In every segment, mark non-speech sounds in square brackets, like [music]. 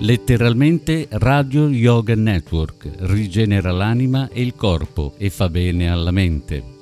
Letteralmente Radio Yoga Network rigenera l'anima e il corpo e fa bene alla mente.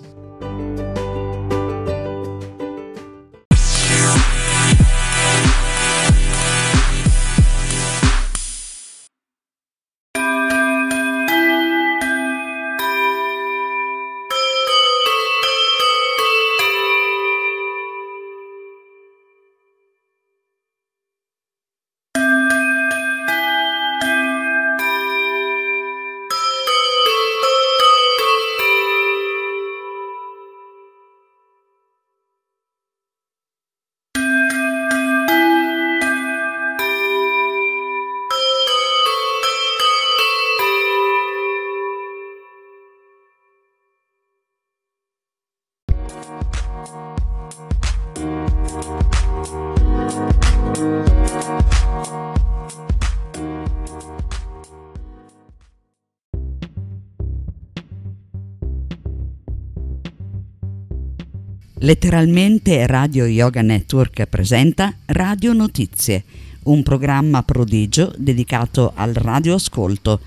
Letteralmente Radio Yoga Network presenta Radio Notizie, un programma prodigio dedicato al radioascolto,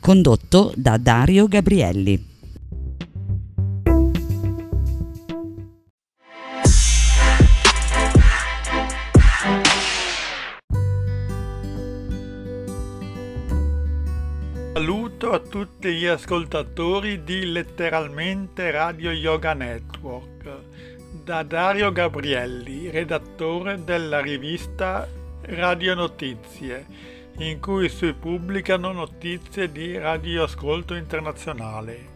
condotto da Dario Gabrielli. Saluto a tutti gli ascoltatori di Letteralmente Radio Yoga Network da Dario Gabrielli, redattore della rivista Radio Notizie, in cui si pubblicano notizie di radioascolto internazionale.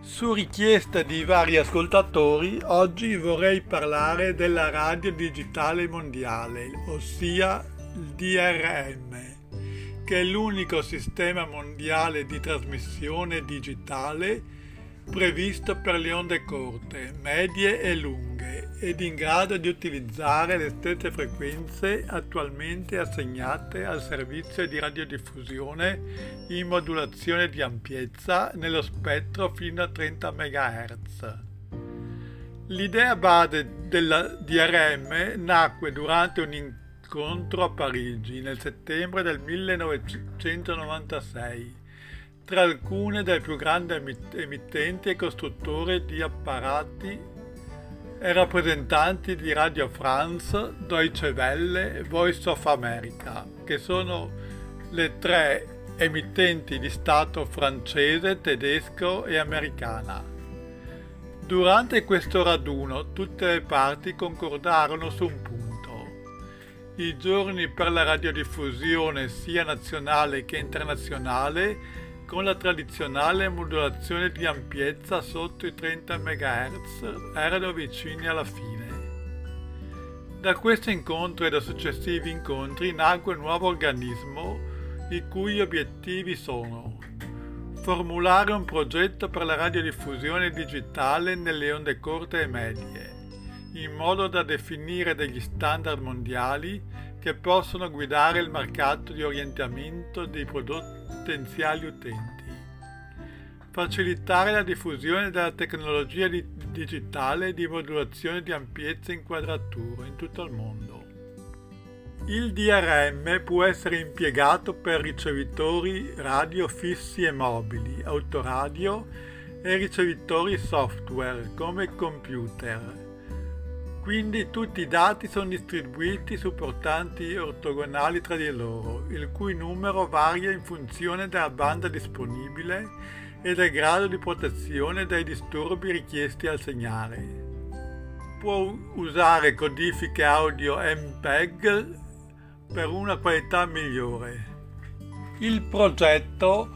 Su richiesta di vari ascoltatori, oggi vorrei parlare della radio digitale mondiale, ossia il DRM, che è l'unico sistema mondiale di trasmissione digitale previsto per le onde corte, medie e lunghe ed in grado di utilizzare le stesse frequenze attualmente assegnate al servizio di radiodiffusione in modulazione di ampiezza nello spettro fino a 30 MHz. L'idea base della DRM nacque durante un incontro a Parigi nel settembre del 1996 tra alcune delle più grandi emittenti e costruttori di apparati e rappresentanti di Radio France, Deutsche Welle e Voice of America, che sono le tre emittenti di Stato francese, tedesco e americana. Durante questo raduno tutte le parti concordarono su un punto. I giorni per la radiodiffusione sia nazionale che internazionale con la tradizionale modulazione di ampiezza sotto i 30 MHz erano vicini alla fine. Da questo incontro e da successivi incontri nacque un nuovo organismo i cui obiettivi sono formulare un progetto per la radiodiffusione digitale nelle onde corte e medie, in modo da definire degli standard mondiali che possono guidare il mercato di orientamento dei potenziali utenti. Facilitare la diffusione della tecnologia di digitale di modulazione di ampiezza e inquadratura in tutto il mondo. Il DRM può essere impiegato per ricevitori radio fissi e mobili, autoradio e ricevitori software come computer quindi tutti i dati sono distribuiti su portanti ortogonali tra di loro, il cui numero varia in funzione della banda disponibile e del grado di protezione dai disturbi richiesti al segnale. Può usare codifiche audio MPEG per una qualità migliore. Il progetto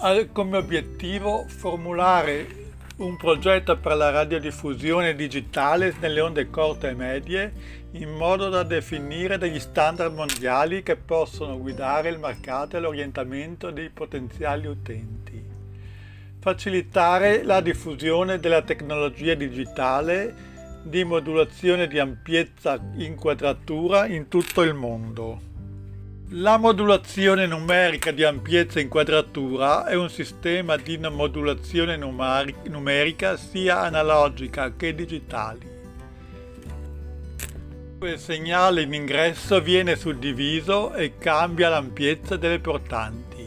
ha come obiettivo formulare un progetto per la radiodiffusione digitale nelle onde corte e medie in modo da definire degli standard mondiali che possono guidare il mercato e l'orientamento dei potenziali utenti. Facilitare la diffusione della tecnologia digitale di modulazione di ampiezza inquadratura in tutto il mondo. La modulazione numerica di ampiezza e inquadratura è un sistema di modulazione numerica sia analogica che digitali. Il segnale in ingresso viene suddiviso e cambia l'ampiezza delle portanti.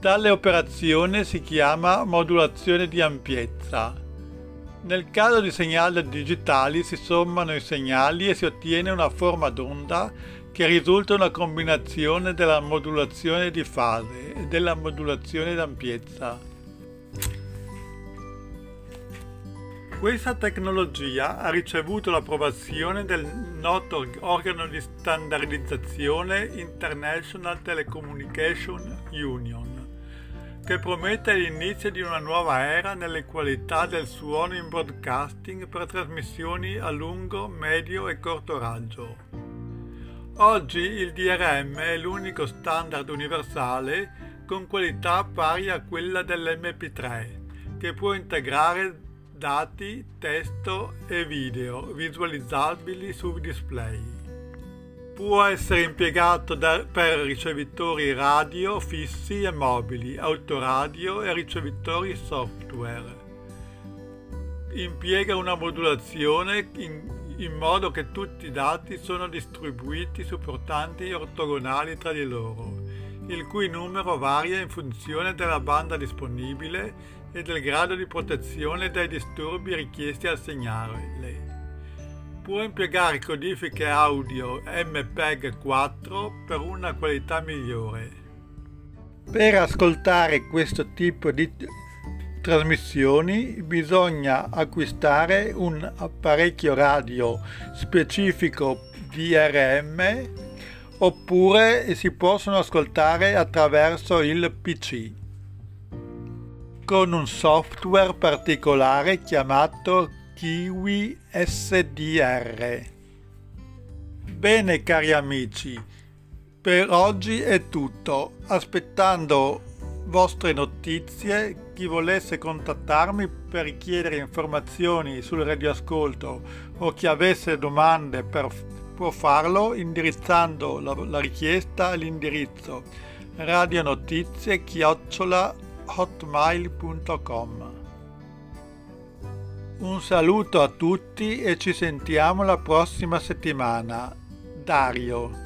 Tale operazione si chiama modulazione di ampiezza. Nel caso di segnali digitali si sommano i segnali e si ottiene una forma d'onda che risulta una combinazione della modulazione di fase e della modulazione d'ampiezza. Questa tecnologia ha ricevuto l'approvazione del noto organo di standardizzazione International Telecommunication Union, che promette l'inizio di una nuova era nelle qualità del suono in broadcasting per trasmissioni a lungo, medio e corto raggio. Oggi il DRM è l'unico standard universale con qualità pari a quella dell'MP3, che può integrare dati, testo e video visualizzabili su display. Può essere impiegato da, per ricevitori radio fissi e mobili, autoradio e ricevitori software. Impiega una modulazione in modo che tutti i dati sono distribuiti su portanti ortogonali tra di loro, il cui numero varia in funzione della banda disponibile e del grado di protezione dai disturbi richiesti al segnale. Può impiegare codifiche audio MPEG 4 per una qualità migliore. Per ascoltare questo tipo di trasmissioni bisogna acquistare un apparecchio radio specifico DRM oppure si possono ascoltare attraverso il PC con un software particolare chiamato Kiwi SDR. Bene cari amici, per oggi è tutto. Aspettando vostre notizie, chi volesse contattarmi per richiedere informazioni sul radioascolto o chi avesse domande per, può farlo indirizzando la, la richiesta all'indirizzo radionotizie chiocciola hotmail.com. Un saluto a tutti e ci sentiamo la prossima settimana. Dario.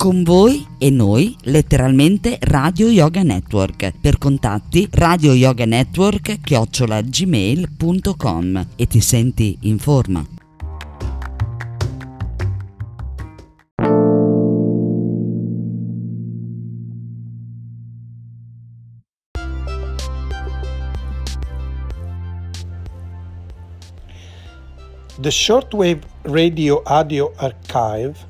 Con voi e noi, letteralmente Radio Yoga Network. Per contatti Radio Yoga Network chiocciolagmail.com e ti senti in forma. The Shortwave Radio Audio Archive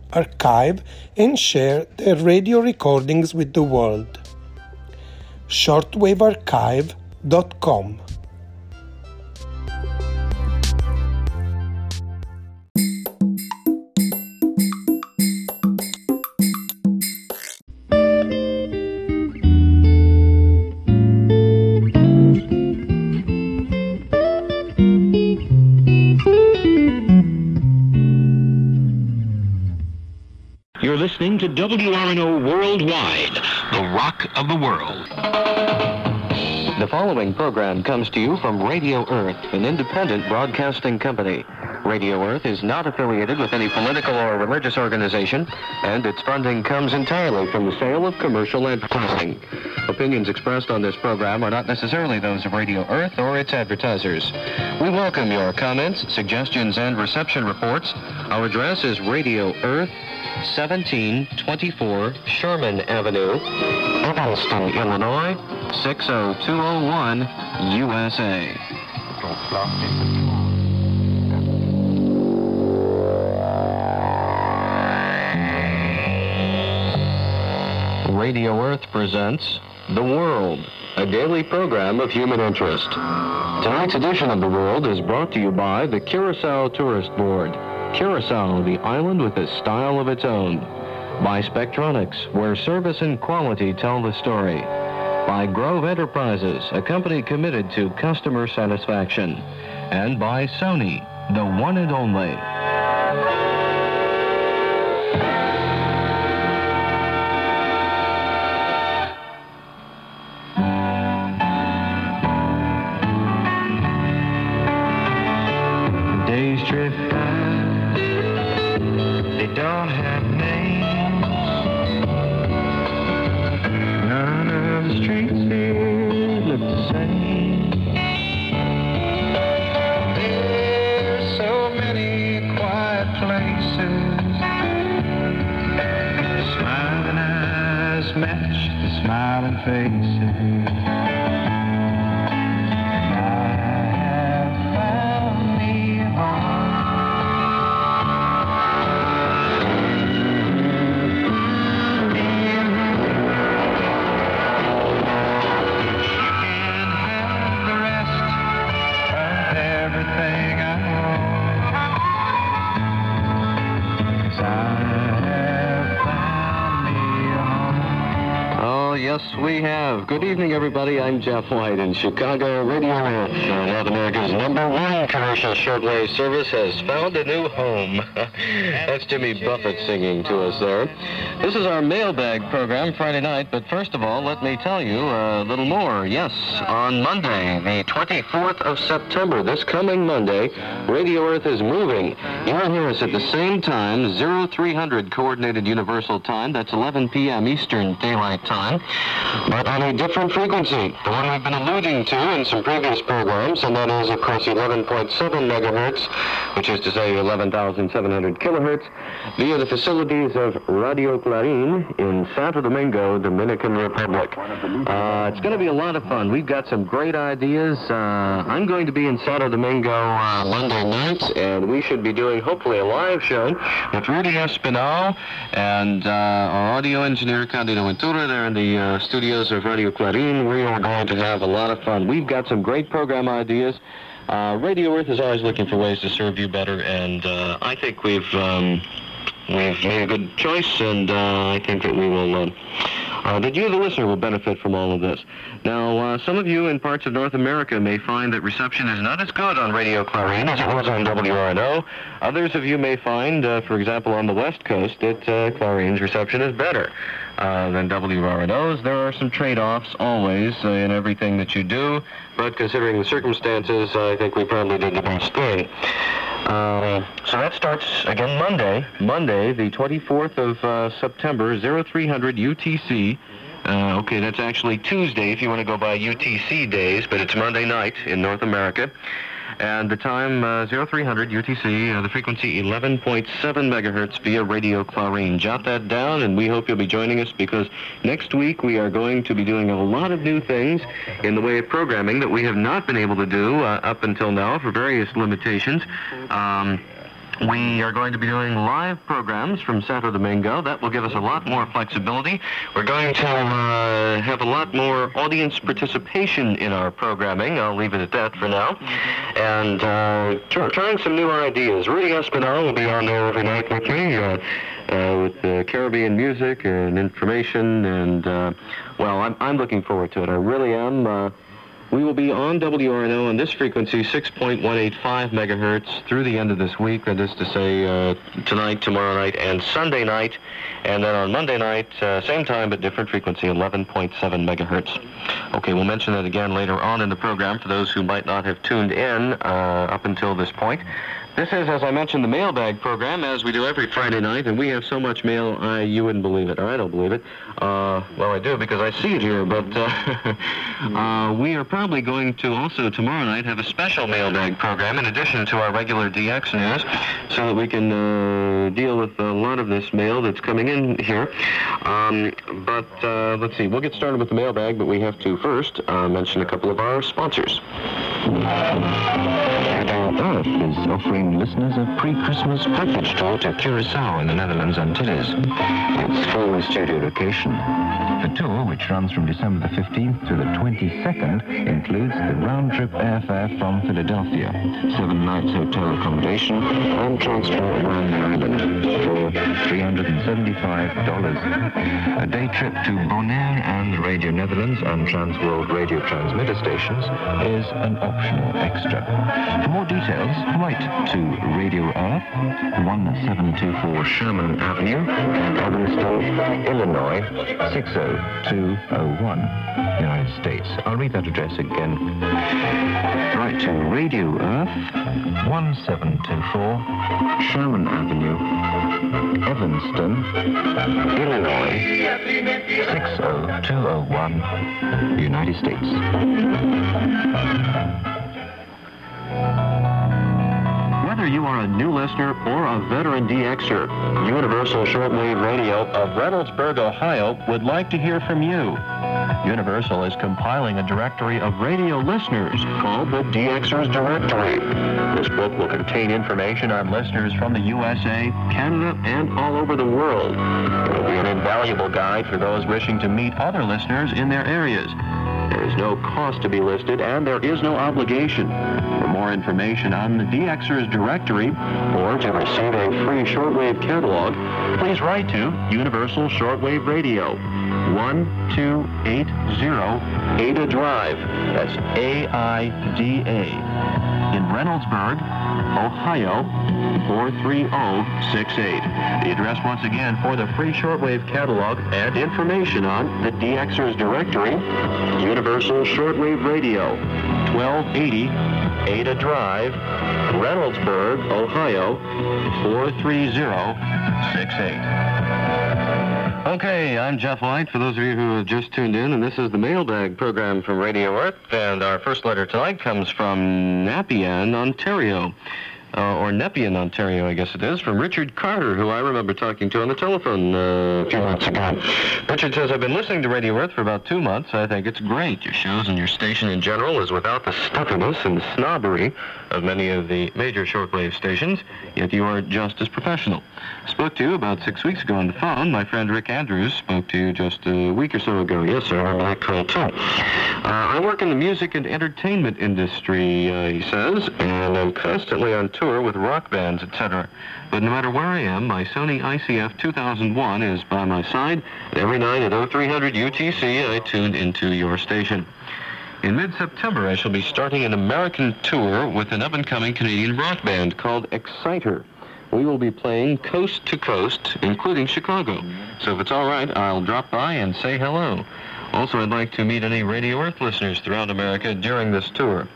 archive, and share their radio recordings with the world. shortwavearchive.com to WRNO Worldwide, the rock of the world. The following program comes to you from Radio Earth, an independent broadcasting company. Radio Earth is not affiliated with any political or religious organization, and its funding comes entirely from the sale of commercial advertising. Opinions expressed on this program are not necessarily those of Radio Earth or its advertisers. We welcome your comments, suggestions, and reception reports. Our address is Radio Earth, 1724 Sherman Avenue, Evanston, Illinois, 60201, USA. Radio Earth presents The World, a daily program of human interest. Tonight's edition of The World is brought to you by the Curacao Tourist Board. Curacao, the island with a style of its own. By Spectronics, where service and quality tell the story. By Grove Enterprises, a company committed to customer satisfaction. And by Sony, the one and only. Good evening, everybody. I'm Jeff White in Chicago. Radio uh, North America's number one commercial shortwave service, has found a new home. [laughs] That's Jimmy Buffett singing to us there. This is our mailbag program Friday night, but first of all, let me tell you a little more. Yes, on Monday, the 24th of September, this coming Monday, Radio Earth is moving. You'll hear us at the same time, 0300 Coordinated Universal Time. That's 11 p.m. Eastern Daylight Time, but on a different frequency, the one we've been alluding to in some previous programs, and that is, of course, 11.7 megahertz, which is to say 11,700 kilohertz, via the facilities of Radio Clarin in Santo Domingo, Dominican Republic. Uh, it's going to be a lot of fun. We've got some great ideas. Uh, I'm going to be in Santo Domingo uh, Monday night, and we should be doing hopefully a live show with Rudy Espinal and uh, our audio engineer Candido Ventura there in the uh, studios of Radio Clarin. We are going to have a lot of fun. We've got some great program ideas. Uh, Radio Earth is always looking for ways to serve you better, and I think we've um, we've made a good choice, and uh, I think that we will. Uh, uh, that you, the listener, will benefit from all of this. Now, uh, some of you in parts of North America may find that reception is not as good on Radio Clarin as it was on WRNO. Others of you may find, uh, for example, on the West Coast, that uh, reception is better uh, than WRNO's. There are some trade-offs always uh, in everything that you do, but considering the circumstances, I think we probably did the best thing. Uh, so that starts again Monday, Monday, the 24th of uh, September, 0300 UTC. Uh, okay, that's actually Tuesday if you want to go by UTC days, but it's Monday night in North America. And the time, uh, 0300 UTC, uh, the frequency 11.7 megahertz via Radio Clarin. Jot that down, and we hope you'll be joining us because next week we are going to be doing a lot of new things in the way of programming that we have not been able to do uh, up until now for various limitations. Um, we are going to be doing live programs from Santo Domingo. That will give us a lot more flexibility. We're going to uh, have a lot more audience participation in our programming. I'll leave it at that for now. And uh, try, trying some new ideas. Rudy Espinal will be on there every night with me. Uh, uh, with uh, Caribbean music and information, and uh, well, I'm, I'm looking forward to it. I really am. Uh, We will be on WRNO on this frequency, 6.185 megahertz, through the end of this week. That is to say, uh, tonight, tomorrow night, and Sunday night. And then on Monday night, uh, same time but different frequency, 11.7 megahertz. Okay, we'll mention that again later on in the program for those who might not have tuned in uh, up until this point. This is, as I mentioned, the mailbag program, as we do every Friday night, and we have so much mail, I, you wouldn't believe it, or I don't believe it. Uh, well, I do because I see it here, but uh, [laughs] uh, we are probably going to also tomorrow night have a special mailbag program in addition to our regular DX news, so that we can uh, deal with a lot of this mail that's coming in here. Um, but uh, let's see, we'll get started with the mailbag, but we have to first uh, mention a couple of our sponsors. Earth is offering listeners a pre-Christmas package tour to Curacao in the Netherlands Antilles. It's full studio location. The tour, which runs from December the 15th to the 22nd, includes the round-trip airfare from Philadelphia, seven nights hotel accommodation, and transfer around the island for $375. A day trip to Bonaire and Radio Netherlands and Transworld Radio transmitter stations is an optional extra. For more details, write to Radio Earth, 1724 Sherman Avenue, Evanston, Illinois, 60201, United States. I'll read that address again. Write to Radio Earth, 1724 Sherman Avenue, Evanston, Illinois, 60201, United States. Whether you are a new listener or a veteran DXer, Universal Shortwave Radio of Reynoldsburg, Ohio would like to hear from you. Universal is compiling a directory of radio listeners called the DXers Directory. This book will contain information on listeners from the USA, Canada, and all over the world. It will be an invaluable guide for those wishing to meet other listeners in their areas. There is no cost to be listed, and there is no obligation. More information on the DXers directory or to receive a free shortwave catalog, please write to Universal Shortwave Radio, 1280 Ada Drive. That's A-I-D-A. In Reynoldsburg, Ohio, 43068. The address once again for the free shortwave catalog and information on the DXers directory, Universal Shortwave Radio, 1280 Ada Drive, Reynoldsburg, Ohio, 43068. Okay, I'm Jeff White. For those of you who have just tuned in, and this is the mailbag program from Radio Earth, and our first letter tonight comes from Nepean, Ontario. Uh, or Nepean, Ontario, I guess it is, from Richard Carter, who I remember talking to on the telephone uh, a few months ago. Richard says, I've been listening to Radio Earth for about two months. I think it's great. Your shows and your station in general is without the stuffiness and snobbery of many of the major shortwave stations, yet you are just as professional. Spoke to you about six weeks ago on the phone. My friend Rick Andrews spoke to you just a week or so ago. Yes, sir, I'm that call too. Uh, I work in the music and entertainment industry, uh, he says, and I'm constantly on tour with rock bands, etc. But no matter where I am, my Sony ICF 2001 is by my side, and every night at 0300 UTC, I tuned into your station. In mid-September, I shall be starting an American tour with an up-and-coming Canadian rock band called Exciter. We will be playing coast to coast, including Chicago. So if it's all right, I'll drop by and say hello. Also, I'd like to meet any Radio Earth listeners throughout America during this tour.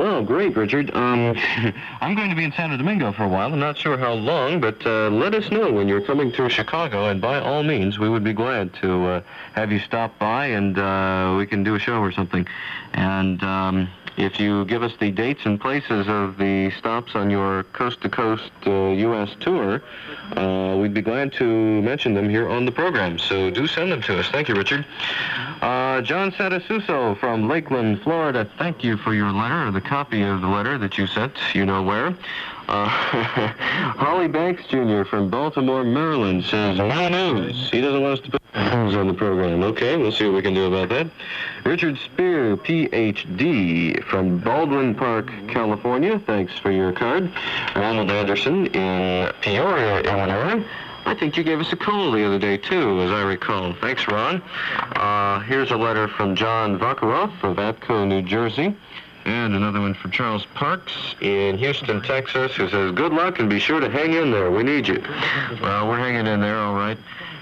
Well, great, Richard. Um, [laughs] I'm going to be in Santo Domingo for a while. I'm not sure how long, but uh, let us know when you're coming through Chicago, and by all means, we would be glad to uh, have you stop by and uh, we can do a show or something. And um, if you give us the dates and places of the stops on your coast-to-coast uh, U.S. tour, uh, we'd be glad to mention them here on the program. So do send them to us. Thank you, Richard. Uh, John Satasuso from Lakeland, Florida. Thank you for your letter, the copy of the letter that you sent. You know where. Uh, [laughs] Holly Banks Jr. from Baltimore, Maryland says, no news. He doesn't want us to put news on the program. Okay, we'll see what we can do about that. Richard Spear, Ph.D. from Baldwin Park, California. Thanks for your card. Ronald Anderson in Peoria, Illinois. I think you gave us a call the other day, too, as I recall. Thanks, Ron. Uh, here's a letter from John Vakuroff of Atco, New Jersey. And another one from Charles Parks in Houston, Texas, who says, Good luck and be sure to hang in there. We need you. Well, we're hanging in there, all right.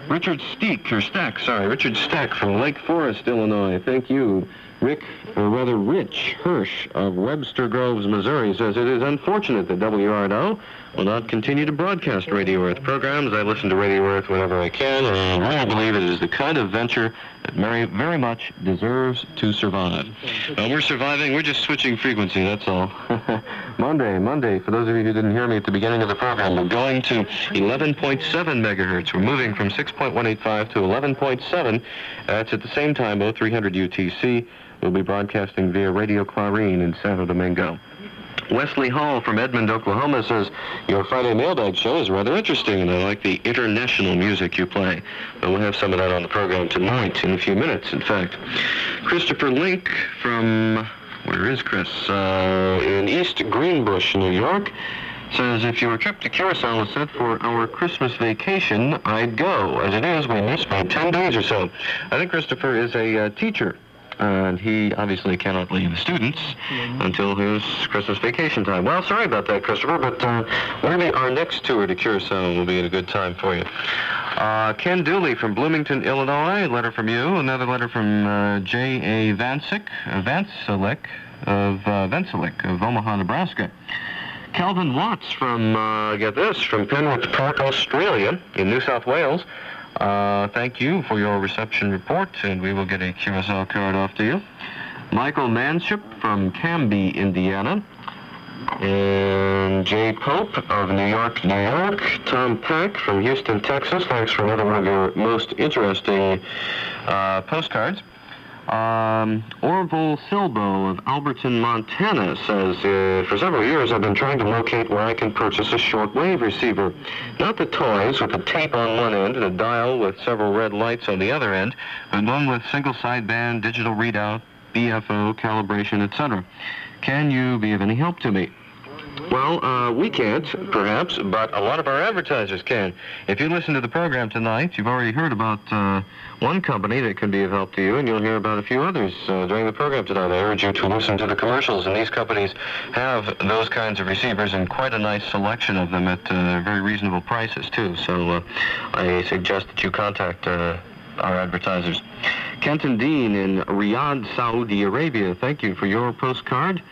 Richard Steek, or Stack, sorry, Richard Stack from Lake Forest, Illinois. Thank you. Rick, or rather Rich Hirsch of Webster Groves, Missouri, says it is unfortunate that WRNO will not continue to broadcast Radio Earth programs. I listen to Radio Earth whenever I can, and I believe it is the kind of venture that very, very much deserves to survive. Well, we're surviving. We're just switching frequency, that's all. [laughs] Monday, Monday, for those of you who didn't hear me at the beginning of the program, we're going to 11.7 megahertz. We're moving from 6.185 to 11.7. That's at the same time, 0300 UTC. We'll be broadcasting via Radio Clarin in Santo Domingo. Wesley Hall from Edmond, Oklahoma says, Your Friday mailbag show is rather interesting, and I like the international music you play. And we'll have some of that on the program tonight, in a few minutes, in fact. Christopher Link from, where is Chris? Uh, in East Greenbush, New York, says, If your trip to Curacao was set for our Christmas vacation, I'd go. As it is, we missed by 10 days or so. I think Christopher is a uh, teacher and he obviously cannot leave the students until his Christmas vacation time. Well, sorry about that, Christopher, but uh, maybe our next tour to Curacao will be at a good time for you. Uh, Ken Dooley from Bloomington, Illinois, a letter from you. Another letter from uh, J.A. Vancic, uh, Vancilik of uh, Vancilik of Omaha, Nebraska. Calvin Watts from, uh, get this, from Penrith Park, Australia, in New South Wales. Uh, thank you for your reception report, and we will get a Curacao card off to you. Michael Manship from Canby, Indiana. And Jay Pope of New York, New York. Tom Pack from Houston, Texas. Thanks for another one of your most interesting uh, postcards. Um, Orville Silbo of Alberton, Montana says, uh, for several years I've been trying to locate where I can purchase a shortwave receiver. Not the toys with a tape on one end and a dial with several red lights on the other end, but one with single sideband, digital readout, BFO, calibration, etc. Can you be of any help to me? Well, uh, we can't, perhaps, but a lot of our advertisers can. If you listen to the program tonight, you've already heard about uh, one company that can be of help to you, and you'll hear about a few others uh, during the program tonight. I urge you to listen to the commercials, and these companies have those kinds of receivers and quite a nice selection of them at uh, very reasonable prices, too. So uh, I suggest that you contact uh, our advertisers. Kenton Dean in Riyadh, Saudi Arabia, thank you for your postcard.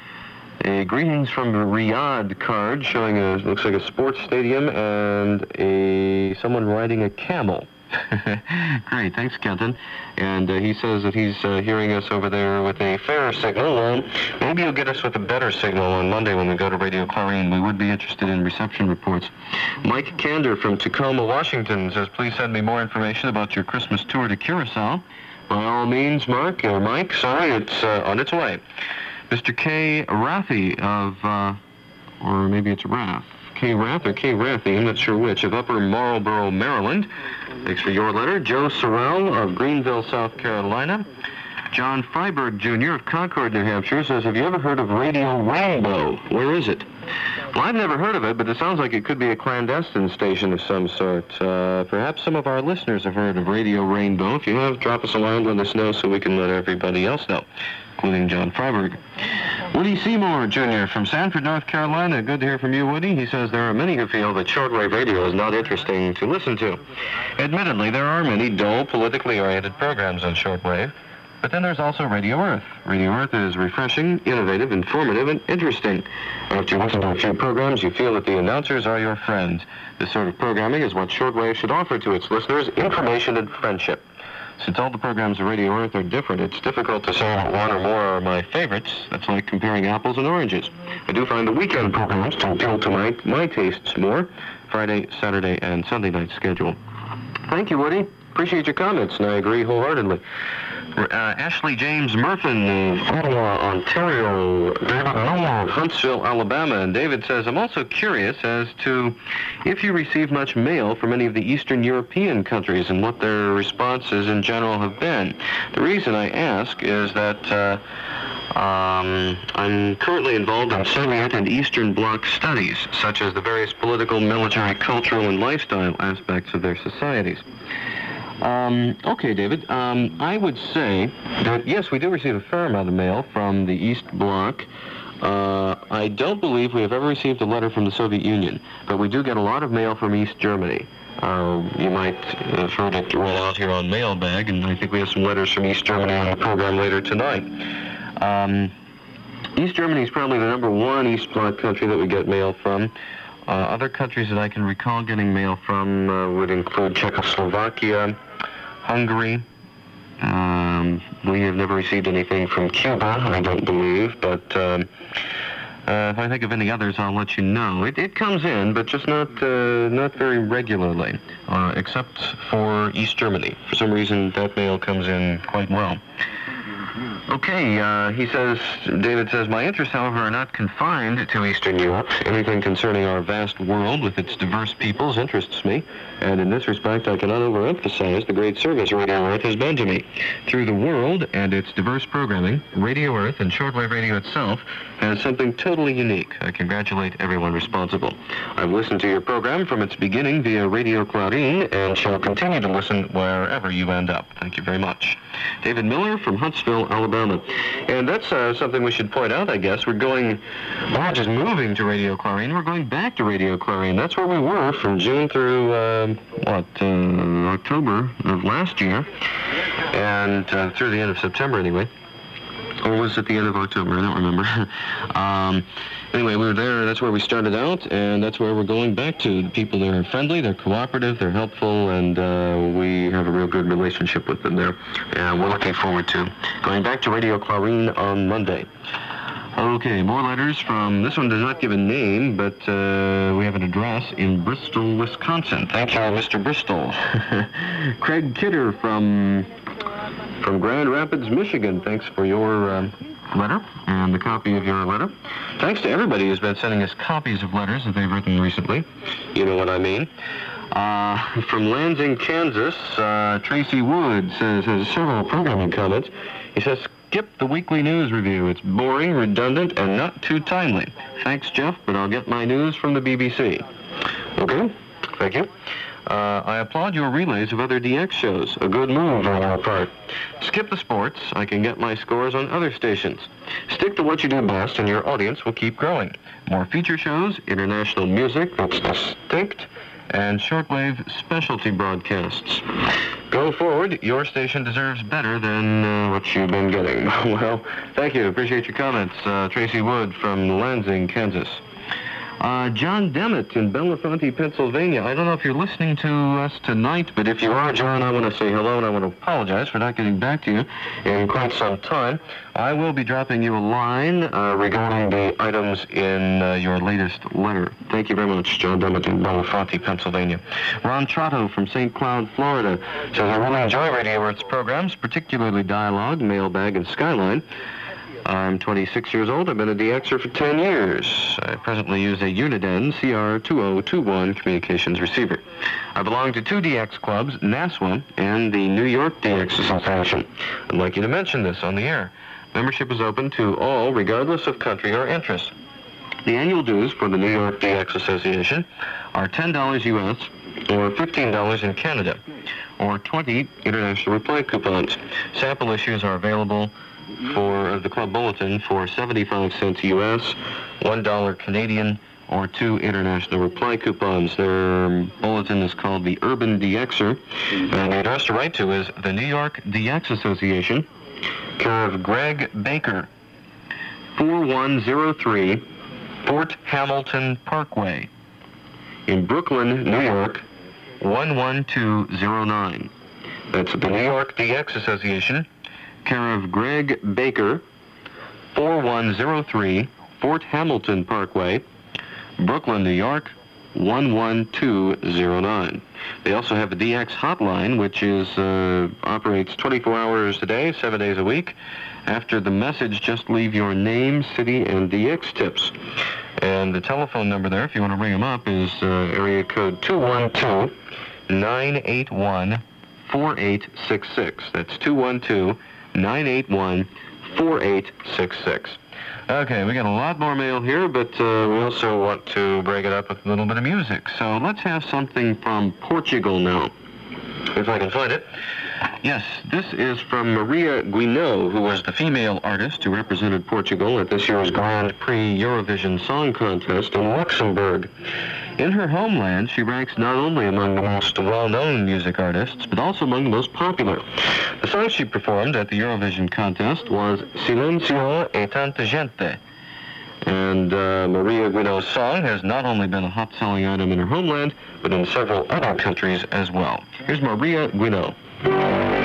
A greetings from Riyadh card showing a looks like a sports stadium and a someone riding a camel. [laughs] Great, thanks, Kenton. And uh, he says that he's uh, hearing us over there with a fair signal. Um, maybe you'll get us with a better signal on Monday when we go to Radio Clarin. We would be interested in reception reports. Mike Kander from Tacoma, Washington says, please send me more information about your Christmas tour to Curacao. By all means, Mark, or Mike, sorry, it's uh, on its way. Mr. K. Rathy of, uh, or maybe it's Rath. K. Rath or K. Rathy, I'm not sure which, of Upper Marlboro, Maryland. Thanks for your letter. Joe Sorrell of Greenville, South Carolina. John Freiberg Jr. of Concord, New Hampshire says, have you ever heard of Radio Rainbow? Where is it? Well, I've never heard of it, but it sounds like it could be a clandestine station of some sort. Uh, perhaps some of our listeners have heard of Radio Rainbow. If you have, drop us a line, let us know so we can let everybody else know, including John Freiberg. Woody Seymour Jr. from Sanford, North Carolina. Good to hear from you, Woody. He says there are many who feel that shortwave radio is not interesting to listen to. Admittedly, there are many dull, politically oriented programs on shortwave. But then there's also Radio Earth. Radio Earth is refreshing, innovative, informative, and interesting. After you listen to a few programs, you feel that the announcers are your friends. This sort of programming is what shortwave should offer to its listeners, information and friendship. Since all the programs of Radio Earth are different, it's difficult to say that one or more are my favorites. That's like comparing apples and oranges. I do find the weekend programs to appeal to my, my tastes more. Friday, Saturday, and Sunday night schedule. Thank you, Woody. Appreciate your comments, and I agree wholeheartedly. Uh, Ashley James Murphin of Ottawa, Ontario. David Huntsville, Alabama. And David says, I'm also curious as to if you receive much mail from any of the Eastern European countries and what their responses in general have been. The reason I ask is that uh, Um, I'm currently involved in Soviet and Eastern Bloc studies, such as the various political, military, cultural, and lifestyle aspects of their societies. Um, okay, David. Um, I would say that yes, we do receive a fair amount of mail from the East Bloc. Uh, I don't believe we have ever received a letter from the Soviet Union, but we do get a lot of mail from East Germany. Uh, you might have heard it roll out here on Mailbag, and I think we have some letters from East Germany on the program later tonight. Um, East Germany is probably the number one East Bloc country that we get mail from. Uh, other countries that I can recall getting mail from uh, would include Czechoslovakia, Hungary. Um, we have never received anything from Cuba, I don't believe, but um, uh, if I think of any others, I'll let you know. It, it comes in, but just not uh, not very regularly, uh, except for East Germany. For some reason, that mail comes in quite well. Okay, uh, he says, David says, my interests, however, are not confined to Eastern Europe. Anything concerning our vast world with its diverse peoples interests me, and in this respect, I cannot overemphasize the great service Radio Earth has been to me. Through the world and its diverse programming, Radio Earth and shortwave radio itself has something totally unique. I congratulate everyone responsible. I've listened to your program from its beginning via Radio Clarin and shall continue to listen wherever you end up. Thank you very much. David Miller from Huntsville, Alabama. And that's uh, something we should point out, I guess. We're going, not just moving to Radio Clarin, we're going back to Radio Clarin. That's where we were from June through, uh, what, uh, October of last year, and uh, through the end of September anyway. Or was it the end of October? I don't remember. [laughs] um, anyway, we were there. That's where we started out, and that's where we're going back to. People there are friendly, they're cooperative, they're helpful, and uh, we have a real good relationship with them there. And we're looking forward to going back to Radio Clarin on Monday. Okay, more letters from, this one does not give a name, but uh, we have an address in Bristol, Wisconsin. Thank you, Mr. Bristol. [laughs] Craig Kidder from from Grand Rapids, Michigan. Thanks for your um, letter and the copy of your letter. Thanks to everybody who's been sending us copies of letters that they've written recently. You know what I mean. Uh, [laughs] from Lansing, Kansas, uh, Tracy Wood says has several programming comments. He says, skip the weekly news review. It's boring, redundant, and not too timely. Thanks, Jeff, but I'll get my news from the BBC. Okay, thank you. Uh, I applaud your relays of other DX shows. A good move on our part. Skip the sports. I can get my scores on other stations. Stick to what you do best, and your audience will keep growing. More feature shows, international music that's distinct, and shortwave specialty broadcasts. Go forward. Your station deserves better than uh, what you've been getting. [laughs] well, thank you. Appreciate your comments. Uh, Tracy Wood from Lansing, Kansas. Uh, John Demmett in Bellefonte, Pennsylvania. I don't know if you're listening to us tonight, but if you are, John, I want to say hello and I want to apologize for not getting back to you in quite some time. I will be dropping you a line uh, regarding the items in uh, your latest letter. Thank you very much, John Demmett in Bellefonte, Pennsylvania. Ron Trotto from St. Cloud, Florida. Says, I really enjoy Radio Earth's programs, particularly Dialogue, Mailbag, and Skyline. I'm 26 years old. I've been a DXer for 10 years. I presently use a Uniden CR2021 communications receiver. I belong to two DX clubs, NASWA and the New York DX Association. I'd like you to mention this on the air. Membership is open to all, regardless of country or interest. The annual dues for the New York DX Association are $10 U.S. or $15 in Canada, or 20 international reply coupons. Sample issues are available for the club bulletin for 75 cents US, $1 Canadian, or two international reply coupons. Their bulletin is called the Urban DXer, and the address to write to is the New York DX Association, care of Greg Baker, 4103 Fort Hamilton Parkway, in Brooklyn, New York, 11209. That's the New York DX Association, care of Greg Baker, 4103 Fort Hamilton Parkway, Brooklyn, New York, 11209. They also have a DX hotline, which is uh, operates 24 hours a day, seven days a week. After the message, just leave your name, city, and DX tips. And the telephone number there, if you want to ring them up, is uh, area code 212 981 4866. That's 212 981 4866. Okay, we got a lot more mail here, but uh, we also want to break it up with a little bit of music. So let's have something from Portugal now, if I can find it. Yes, this is from Maria Guinot, who was the female artist who represented Portugal at this year's Grand Prix Eurovision Song Contest in Luxembourg. In her homeland, she ranks not only among the most well-known music artists, but also among the most popular. The song she performed at the Eurovision contest was Silencio e Tanta Gente. And uh, Maria Guinot's song has not only been a hot-selling item in her homeland, but in several other countries as well. Here's Maria Guinot. Quand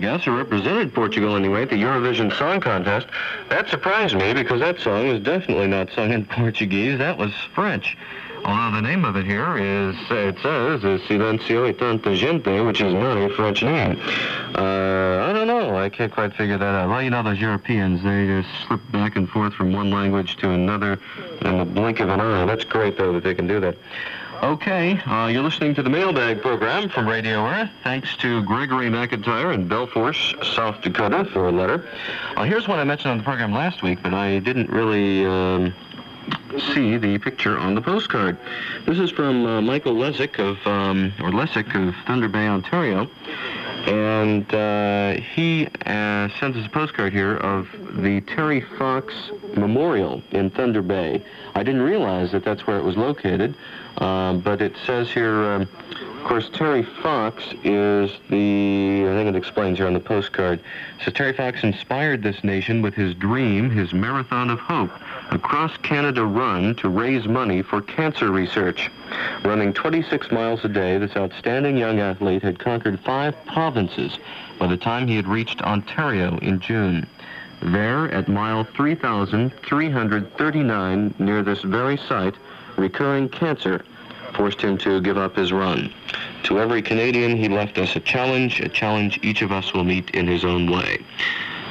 guess, or represented Portugal anyway at the Eurovision Song Contest. That surprised me because that song was definitely not sung in [laughs] Portuguese. That was French. Although the name of it here is, it says, Silencio e Tanta Gente, which is not a French name. Uh, I don't know. I can't quite figure that out. Well, you know, those Europeans, they just slip back and forth from one language to another in the blink of an eye. That's great, though, that they can do that. Okay, uh, you're listening to the Mailbag program from Radio Earth. Thanks to Gregory McIntyre in Belforce, South Dakota, for a letter. Uh, here's one I mentioned on the program last week, but I didn't really um, see the picture on the postcard. This is from uh, Michael Lesick of, um, or Lessick of Thunder Bay, Ontario. And uh, he uh, sends us a postcard here of the Terry Fox Memorial in Thunder Bay. I didn't realize that that's where it was located, um, but it says here, um, of course, Terry Fox is the, I think it explains here on the postcard. So Terry Fox inspired this nation with his dream, his marathon of hope, a cross-Canada run to raise money for cancer research. Running 26 miles a day, this outstanding young athlete had conquered five provinces by the time he had reached Ontario in June. There, at mile 3,339 near this very site, recurring cancer forced him to give up his run. To every Canadian, he left us a challenge, a challenge each of us will meet in his own way.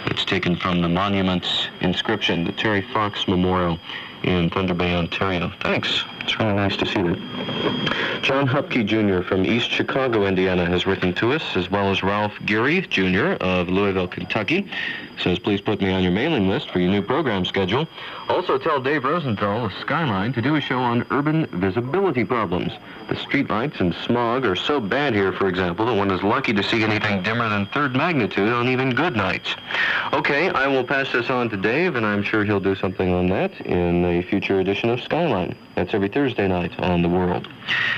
It's taken from the monument's inscription, the Terry Fox Memorial in Thunder Bay, Ontario. Thanks. It's really nice to see that. John Hupke Jr. from East Chicago, Indiana, has written to us, as well as Ralph Geary Jr. of Louisville, Kentucky. Says, please put me on your mailing list for your new program schedule. Also, tell Dave Rosenthal of Skyline to do a show on urban visibility problems. The streetlights and smog are so bad here, for example, that one is lucky to see anything dimmer than third magnitude on even good nights. Okay, I will pass this on to Dave, and I'm sure he'll do something on that in a future edition of Skyline. That's Thursday night on The World.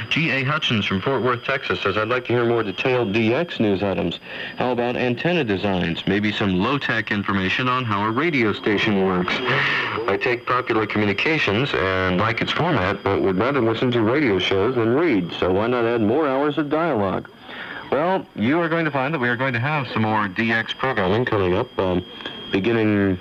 G.A. Hutchins from Fort Worth, Texas says, I'd like to hear more detailed DX news items. How about antenna designs? Maybe some low-tech information on how a radio station works. I take popular communications and like its format, but would rather listen to radio shows than read, so why not add more hours of dialogue? Well, you are going to find that we are going to have some more DX programming coming up, um, beginning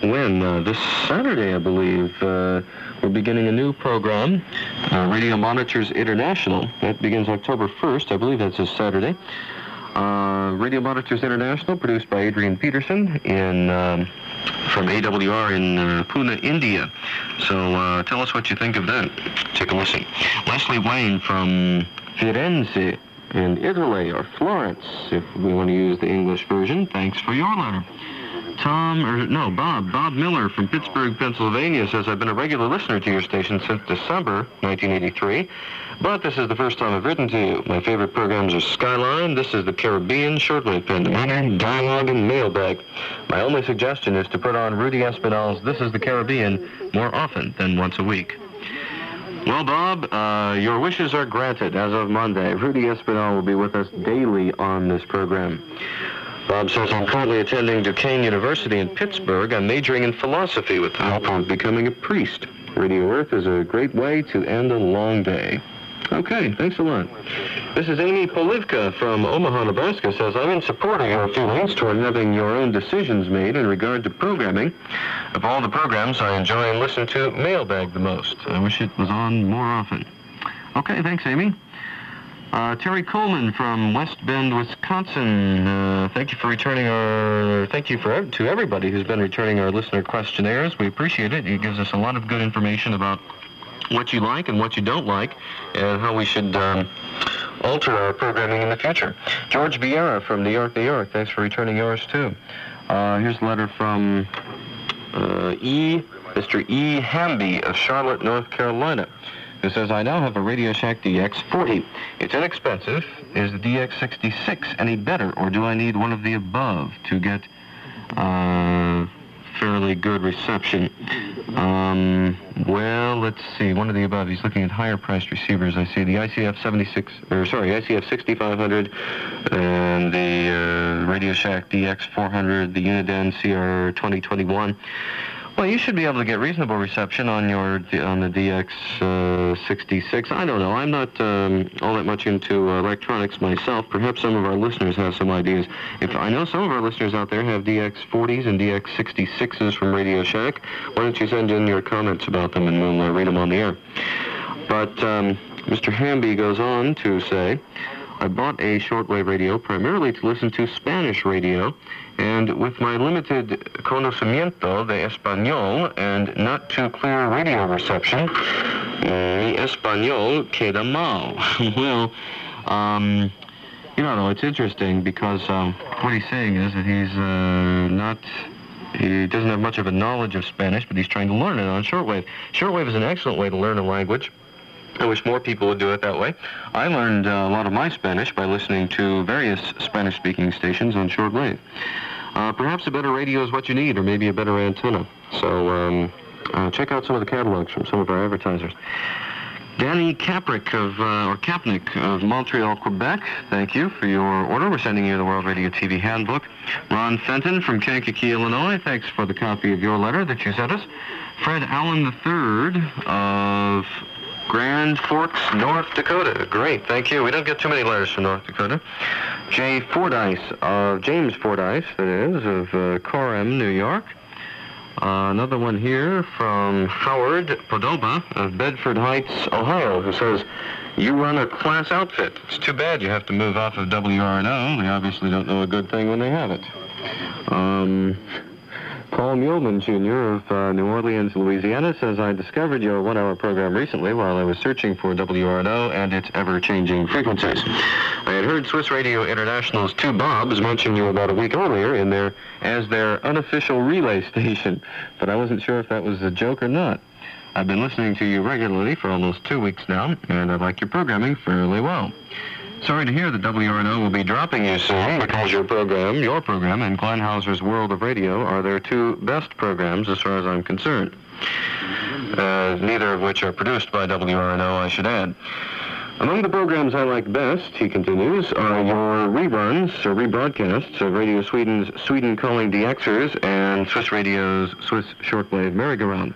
when? Uh, this Saturday, I believe. Uh, we're beginning a new program, uh, Radio Monitors International. That begins October 1st. I believe that's this Saturday. Uh, Radio Monitors International, produced by Adrian Peterson in um, from AWR in uh, Pune, India. So uh, tell us what you think of that. Take a listen. Leslie Wayne from Firenze in Italy, or Florence, if we want to use the English version. Thanks for your letter. Tom, or no, Bob, Bob Miller from Pittsburgh, Pennsylvania says, I've been a regular listener to your station since December 1983, but this is the first time I've written to you. My favorite programs are Skyline, This is the Caribbean, Shortwave Pandemonium, Dialogue, and Mailbag. My only suggestion is to put on Rudy Espinal's This is the Caribbean more often than once a week. Well, Bob, uh, your wishes are granted as of Monday. Rudy Espinal will be with us daily on this program. Bob says, I'm currently attending Duquesne University in Pittsburgh. I'm majoring in philosophy with the hope of becoming a priest. Radio Earth is a great way to end a long day. Okay, thanks a lot. This is Amy Polivka from Omaha, Nebraska, says, I'm in support of your feelings toward having your own decisions made in regard to programming. Of all the programs, I enjoy and listen to Mailbag the most. I wish it was on more often. Okay, thanks, Amy. Uh, Terry Coleman from West Bend, Wisconsin. Uh, thank you for returning our. Thank you for to everybody who's been returning our listener questionnaires. We appreciate it. It gives us a lot of good information about what you like and what you don't like, and how we should um, alter our programming in the future. George Vieira from New York, New York. Thanks for returning yours too. Uh, here's a letter from uh, E. Mr. E. Hamby of Charlotte, North Carolina who says, I now have a Radio Shack DX40. It's inexpensive. Is the DX66 any better, or do I need one of the above to get uh, fairly good reception? Um, well, let's see. One of the above. He's looking at higher priced receivers. I see the ICF 76, or sorry, ICF 6500 and the uh, Radio Shack DX 400, the Uniden CR 2021. Well, you should be able to get reasonable reception on your on the DX uh, 66. I don't know. I'm not um, all that much into uh, electronics myself. Perhaps some of our listeners have some ideas. If I know some of our listeners out there have DX 40s and DX 66s from Radio Shack, why don't you send in your comments about them and we'll uh, read them on the air. But um, Mr. Hamby goes on to say. I bought a shortwave radio primarily to listen to Spanish radio, and with my limited conocimiento de español and not too clear radio reception, mi español queda mal. [laughs] well, um, you know, it's interesting because um, what he's saying is that he's uh, not he doesn't have much of a knowledge of Spanish, but he's trying to learn it on shortwave. Shortwave is an excellent way to learn a language. I wish more people would do it that way. I learned uh, a lot of my Spanish by listening to various Spanish-speaking stations on shortwave. Uh, perhaps a better radio is what you need, or maybe a better antenna. So um, uh, check out some of the catalogs from some of our advertisers. Danny Kaprick of, uh, or Kapnick of Montreal, Quebec, thank you for your order. We're sending you the World Radio TV Handbook. Ron Fenton from Kankakee, Illinois, thanks for the copy of your letter that you sent us. Fred Allen III of Grand Forks, North Dakota. Great, thank you. We don't get too many letters from North Dakota. Jay Fordyce, uh, James Fordyce, that is, of uh, Coram, New York. Uh, another one here from Howard Podoba of Bedford Heights, Ohio, who says, you run a class outfit. It's too bad you have to move off of WRNO. They obviously don't know a good thing when they have it. Um, Paul Muleman Jr. of uh, New Orleans, Louisiana says, I discovered your one-hour program recently while I was searching for WRNO and its ever-changing frequencies. I had heard Swiss Radio International's Two Bobs mention you about a week earlier in their as their unofficial relay station, but I wasn't sure if that was a joke or not. I've been listening to you regularly for almost two weeks now, and I like your programming fairly well. Sorry to hear that WRNO will be dropping you soon because your program, your program, and Glenn Hauser's World of Radio are their two best programs as far as I'm concerned. Uh, neither of which are produced by WRNO, I should add. Among the programs I like best, he continues, are your reruns or rebroadcasts of Radio Sweden's Sweden Calling DXers and Swiss Radio's Swiss Shortwave Merry-Go-Round.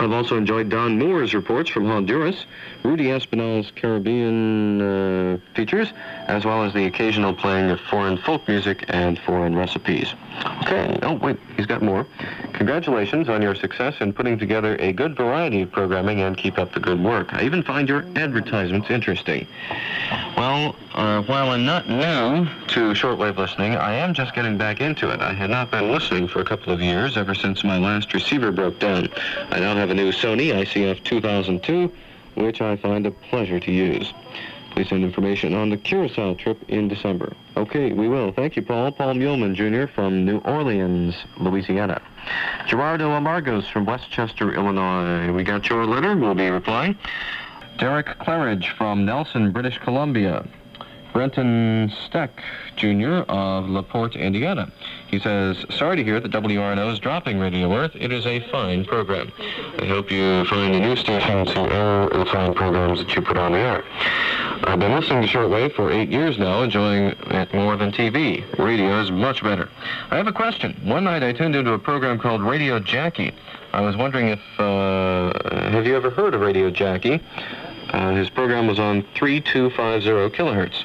I've also enjoyed Don Moore's reports from Honduras, Rudy Espinal's Caribbean uh, features, as well as the occasional playing of foreign folk music and foreign recipes. Okay, oh wait, he's got more. Congratulations on your success in putting together a good variety of programming and keep up the good work. I even find your advertisements interesting. Well, uh, while I'm not new to shortwave listening, I am just getting back into it. I had not been listening for a couple of years, ever since my last receiver broke down. I now have a new Sony ICF 2002, which I find a pleasure to use. Please send information on the Curacao trip in December. Okay, we will. Thank you, Paul. Paul Muleman Jr. from New Orleans, Louisiana. Gerardo Amargos from Westchester, Illinois. We got your letter. We'll be replying. Derek Claridge from Nelson, British Columbia. Brenton Steck Jr. of LaPorte, Indiana. He says, sorry to hear that WRNO is dropping Radio Earth. It is a fine program. I hope you find a new station to air the fine programs that you put on the air. I've been listening to shortwave for eight years now, enjoying it more than TV. Radio is much better. I have a question. One night I tuned into a program called Radio Jackie. I was wondering if, uh, have you ever heard of Radio Jackie? Uh, his program was on 3250 kilohertz.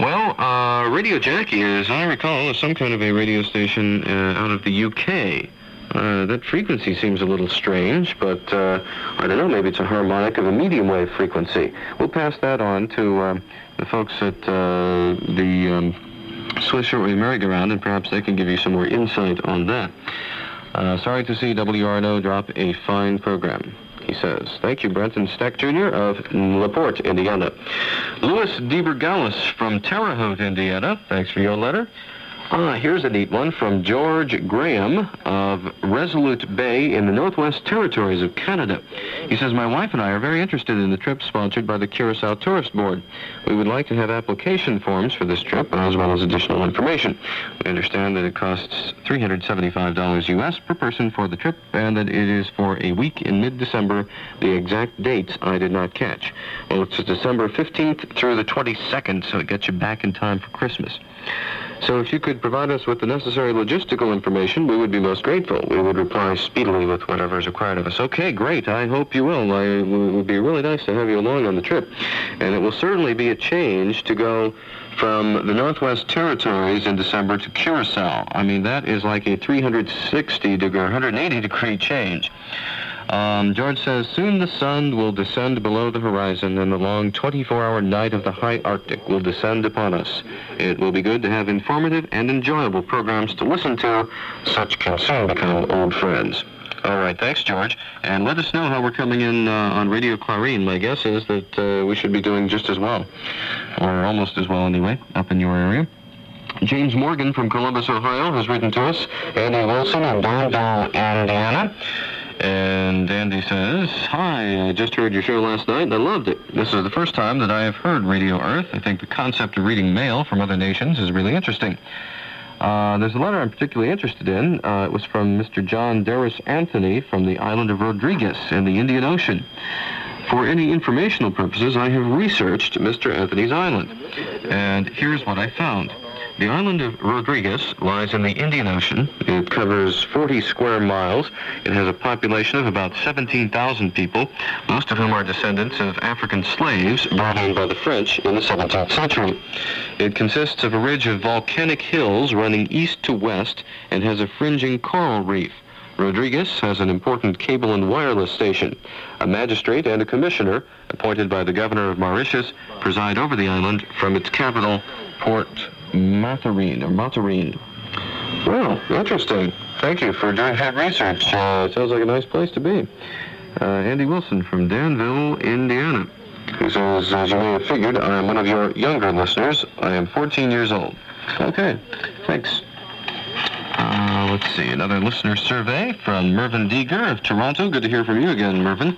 Well, uh, Radio Jackie, as I recall, is some kind of a radio station uh, out of the UK. Uh, that frequency seems a little strange, but uh, I don't know, maybe it's a harmonic of a medium wave frequency. We'll pass that on to um, the folks at uh, the um, Swiss Shortwave Merry-Go-Round, and perhaps they can give you some more insight on that. Uh, sorry to see WRNO drop a fine program he says. Thank you, Brenton Steck Jr. of LaPorte, Indiana. Louis DeBergalis from Terre Haute, Indiana. Thanks for your letter. Ah, here's a neat one from George Graham of Resolute Bay in the Northwest Territories of Canada. He says, My wife and I are very interested in the trip sponsored by the Curacao Tourist Board. We would like to have application forms for this trip as well as additional information. We understand that it costs $375 US per person for the trip and that it is for a week in mid-December. The exact dates I did not catch. Well, it's December 15th through the 22nd, so it gets you back in time for Christmas. So if you could provide us with the necessary logistical information, we would be most grateful. We would reply speedily with whatever is required of us. Okay, great. I hope you will. I, it would be really nice to have you along on the trip. And it will certainly be a change to go from the Northwest Territories in December to Curacao. I mean, that is like a 360 degree, 180 degree change. Um, George says, soon the sun will descend below the horizon and the long 24-hour night of the high Arctic will descend upon us. It will be good to have informative and enjoyable programs to listen to. Such can soon become old friends. All right, thanks, George. And let us know how we're coming in uh, on Radio Clarin. My guess is that uh, we should be doing just as well, or almost as well anyway, up in your area. James Morgan from Columbus, Ohio, has written to us. Andy Wilson in Danville, Indiana. And Andy says, Hi, I just heard your show last night and I loved it. This is the first time that I have heard Radio Earth. I think the concept of reading mail from other nations is really interesting. Uh, there's a letter I'm particularly interested in. Uh, it was from Mr. John Darris Anthony from the island of Rodrigues in the Indian Ocean. For any informational purposes, I have researched Mr. Anthony's island. And here's what I found. The island of Rodrigues lies in the Indian Ocean. It covers 40 square miles. It has a population of about 17,000 people, most of whom are descendants of African slaves brought in by the French in the 17th century. It consists of a ridge of volcanic hills running east to west and has a fringing coral reef. Rodrigues has an important cable and wireless station. A magistrate and a commissioner, appointed by the governor of Mauritius, preside over the island from its capital, Port Mathurin, or Maturin. Well, interesting. Thank you for doing that research. Uh, sounds like a nice place to be. Uh, Andy Wilson from Danville, Indiana, He says, as you may have figured, I am one of your younger listeners. I am 14 years old. Okay, thanks. Uh, let's see, another listener survey from Mervyn Deeger of Toronto. Good to hear from you again, Mervyn.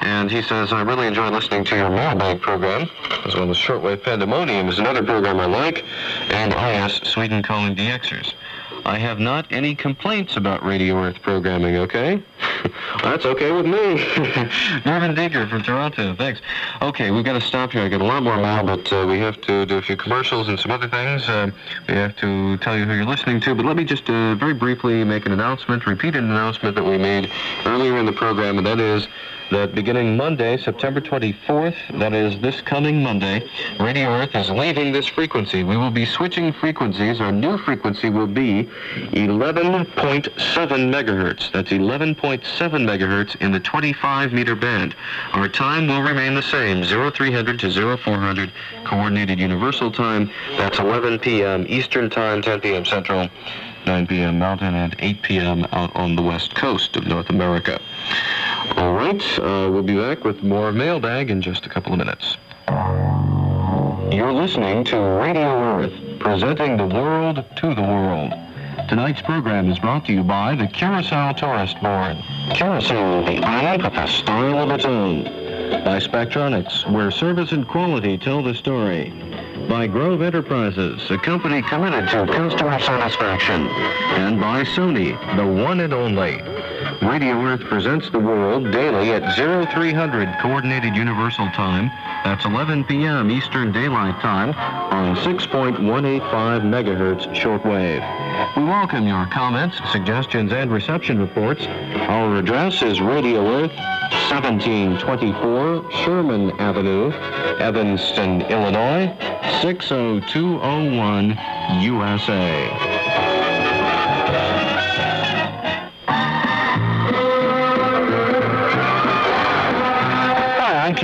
And he says, I really enjoy listening to your mailbag program, as well as Shortwave Pandemonium is another program I like, and I IS Sweden Calling DXers. I have not any complaints about Radio Earth programming, okay? [laughs] That's okay with me. [laughs] Mervyn Deeger from Toronto, thanks. Okay, we've got to stop here. I got a lot more mail, but uh, we have to do a few commercials and some other things. Uh, we have to tell you who you're listening to, but let me just uh, very briefly make an announcement, repeat an announcement that we made earlier in the program, and that is that beginning Monday, September 24th, that is this coming Monday, Radio Earth is leaving this frequency. We will be switching frequencies. Our new frequency will be 11.7 megahertz. That's 11.7 megahertz in the 25 meter band. Our time will remain the same, 0300 to 0400 coordinated universal time. That's 11 p.m. Eastern time, 10 p.m. Central. 9 p.m. Mountain and 8 p.m. out on the west coast of North America. All right, uh, we'll be back with more mailbag in just a couple of minutes. You're listening to Radio Earth, presenting the world to the world. Tonight's program is brought to you by the Curacao Tourist Board. Curacao, the island with a style of its own. By Spectronics, where service and quality tell the story. By Grove Enterprises, a company committed to customer satisfaction. And by Sony, the one and only. Radio Earth presents the world daily at 0300 Coordinated Universal Time. That's 11 p.m. Eastern Daylight Time on 6.185 megahertz shortwave. We welcome your comments, suggestions, and reception reports. Our address is Radio Earth, 1724 Sherman Avenue, Evanston, Illinois, 60201, USA.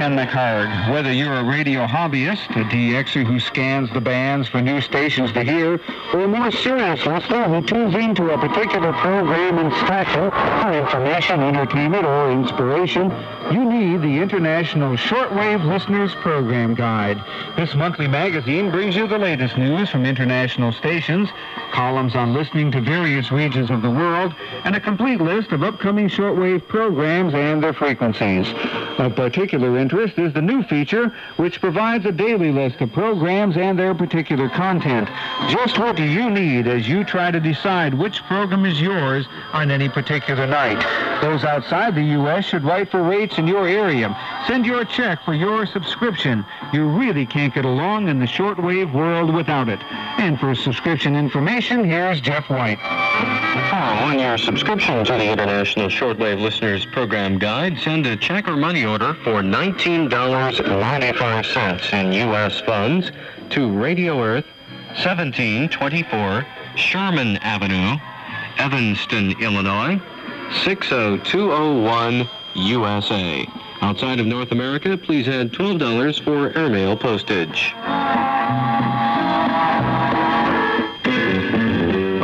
Whether you're a radio hobbyist, a DXer who scans the bands for new stations to hear, or a more serious listener who tunes into a particular program and special for information, entertainment, or inspiration, you need the International Shortwave Listeners Program Guide. This monthly magazine brings you the latest news from international stations, columns on listening to various regions of the world, and a complete list of upcoming shortwave programs and their frequencies. Of particular interest is the new feature, which provides a daily list of programs and their particular content. Just what do you need as you try to decide which program is yours on any particular night? Those outside the U.S. should write for rates in your area. Send your check for your subscription. You really can't get along in the shortwave world without it. And for subscription information, here's Jeff White. On your subscription to the International Shortwave Listeners Program Guide, send a check or money order for $19.95 in U.S. funds to Radio Earth, 1724 Sherman Avenue, Evanston, Illinois, 60201, USA. Outside of North America, please add $12 for airmail postage.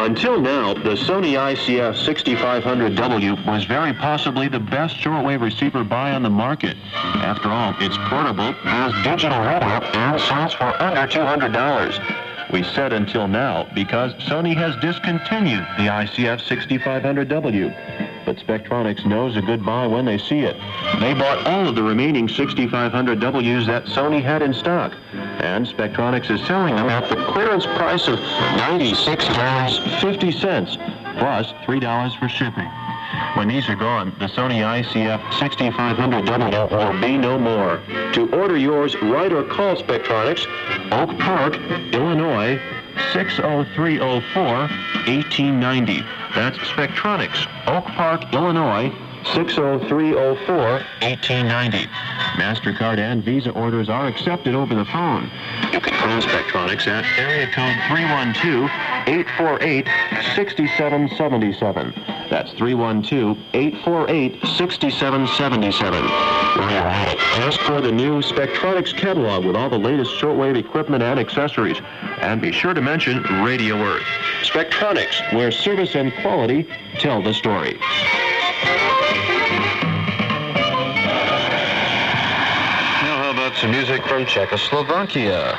Until now, the Sony ICF 6500W was very possibly the best shortwave receiver buy on the market. After all, it's portable, has digital radio, and sells for under $200. We said until now because Sony has discontinued the ICF 6500W. But Spectronics knows a good buy when they see it. They bought all of the remaining 6500Ws that Sony had in stock. And Spectronics is selling them at the clearance price of $96.50, plus $3 for shipping. When these are gone, the Sony ICF 6500W will be no more. To order yours, write or call Spectronics, Oak Park, Illinois, 60304 1890. That's Spectronics, Oak Park, Illinois, 60304 1890. MasterCard and Visa orders are accepted over the phone. You can call Spectronics at area code 848 6777. That's 312 848 6777. Ask for the new Spectronics catalog with all the latest shortwave equipment and accessories. And be sure to mention Radio Earth. Spectronics, where service and quality tell the story. Music from Czechoslovakia?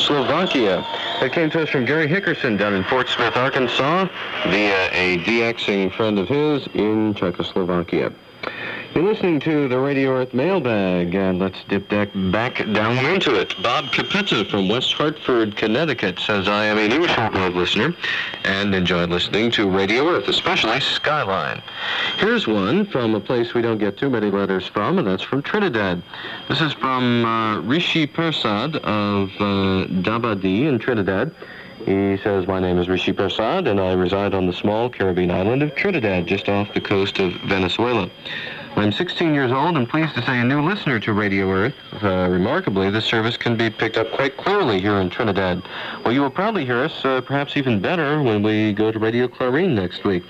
Czechoslovakia. That came to us from Gary Hickerson down in Fort Smith, Arkansas, via a DXing friend of his in Czechoslovakia. You're listening to the Radio Earth mailbag, and let's dip back, back down into it. Bob Capetta from West Hartford, Connecticut says, I am a new shortwave listener and enjoyed listening to Radio Earth, especially Skyline. Here's one from a place we don't get too many letters from, and that's from Trinidad. This is from uh, Rishi Persad of uh, Dabadie in Trinidad. He says, My name is Rishi Persad, and I reside on the small Caribbean island of Trinidad, just off the coast of Venezuela. I'm 16 years old and pleased to say a new listener to Radio Earth. Uh, remarkably, this service can be picked up quite clearly here in Trinidad. Well, you will probably hear us uh, perhaps even better when we go to Radio Clarin next week.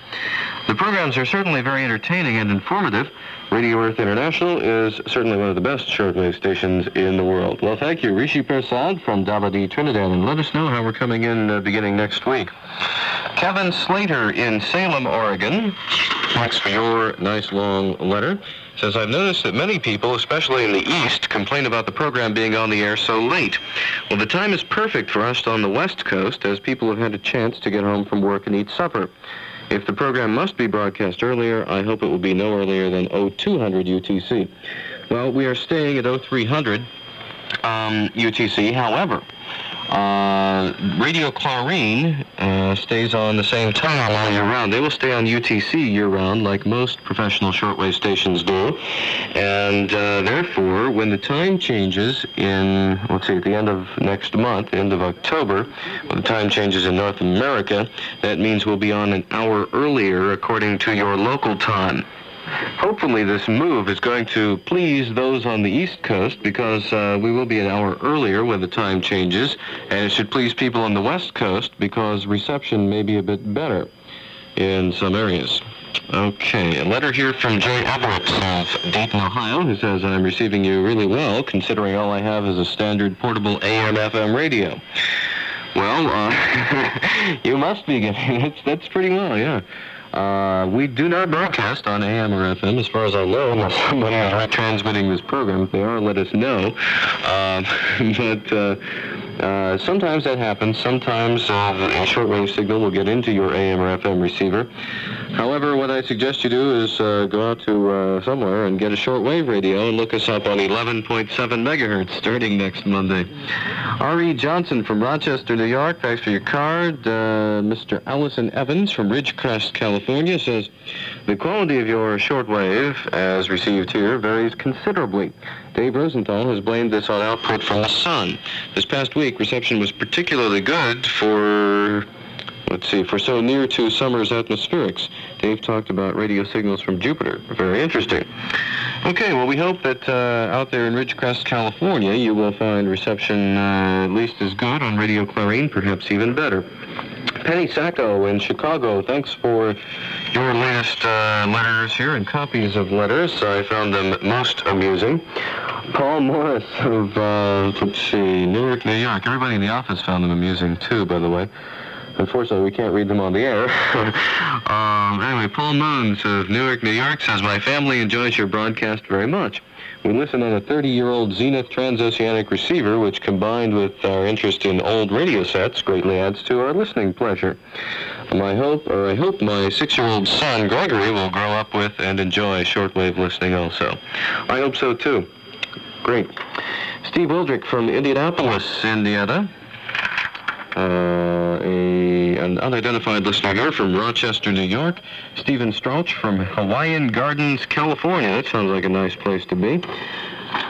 The programs are certainly very entertaining and informative. Radio Earth International is certainly one of the best shortwave stations in the world. Well, thank you, Rishi Persad from Dabadie, Trinidad, and let us know how we're coming in uh, beginning next week. Kevin Slater in Salem, Oregon, thanks for your nice long letter. Says, I've noticed that many people, especially in the East, complain about the program being on the air so late. Well, the time is perfect for us on the West Coast as people have had a chance to get home from work and eat supper. If the program must be broadcast earlier, I hope it will be no earlier than 0200 UTC. Well, we are staying at 0300 um, UTC. However, uh, Radio Clarin uh, stays on the same time all year round. They will stay on UTC year round, like most professional shortwave stations do. And uh, therefore, when the time changes in, let's see, at the end of next month, end of October, when the time changes in North America, that means we'll be on an hour earlier according to your local time. Hopefully, this move is going to please those on the East Coast because uh, we will be an hour earlier when the time changes, and it should please people on the West Coast because reception may be a bit better in some areas. Okay, a letter here from Jay Everett of Dayton, Ohio, who says, I'm receiving you really well, considering all I have is a standard portable AM-FM radio. Well, uh, [laughs] you must be getting it. That's pretty well, yeah. Uh, we do not broadcast on AM or FM, as far as I know, [laughs] unless somebody is retransmitting this program. If they are, let us know. Uh, [laughs] but uh, uh, sometimes that happens. Sometimes uh, a shortwave signal will get into your AM or FM receiver. However, what I suggest you do is uh, go out to uh, somewhere and get a shortwave radio and look us up on 11.7 megahertz starting next Monday. R.E. Johnson from Rochester, New York, thanks for your card. Uh, Mr. Allison Evans from Ridgecrest, California says, the quality of your shortwave, as received here, varies considerably. Dave Rosenthal has blamed this on output from the sun. This past week, reception was particularly good for let's see, for so near to summer's atmospherics. Dave talked about radio signals from Jupiter. Very interesting. Okay, well, we hope that uh, out there in Ridgecrest, California, you will find reception uh, at least as good on Radio Clarin, perhaps even better. Penny Sacco in Chicago, thanks for your latest uh, letters here and copies of letters. I found them most amusing. Paul Morris of, uh, let's see, Newark, New York. Everybody in the office found them amusing, too, by the way. Unfortunately, we can't read them on the air. [laughs] um, anyway, Paul Moons of Newark, New York says, My family enjoys your broadcast very much. We listen on a 30-year-old Zenith transoceanic receiver, which combined with our interest in old radio sets greatly adds to our listening pleasure. My hope, or I hope my six-year-old son, Gregory, will grow up with and enjoy shortwave listening also. I hope so, too. Great. Steve Wildrick from Indianapolis, Indiana. Uh, a, an unidentified listener from Rochester, New York. Stephen Strauch from Hawaiian Gardens, California. That sounds like a nice place to be.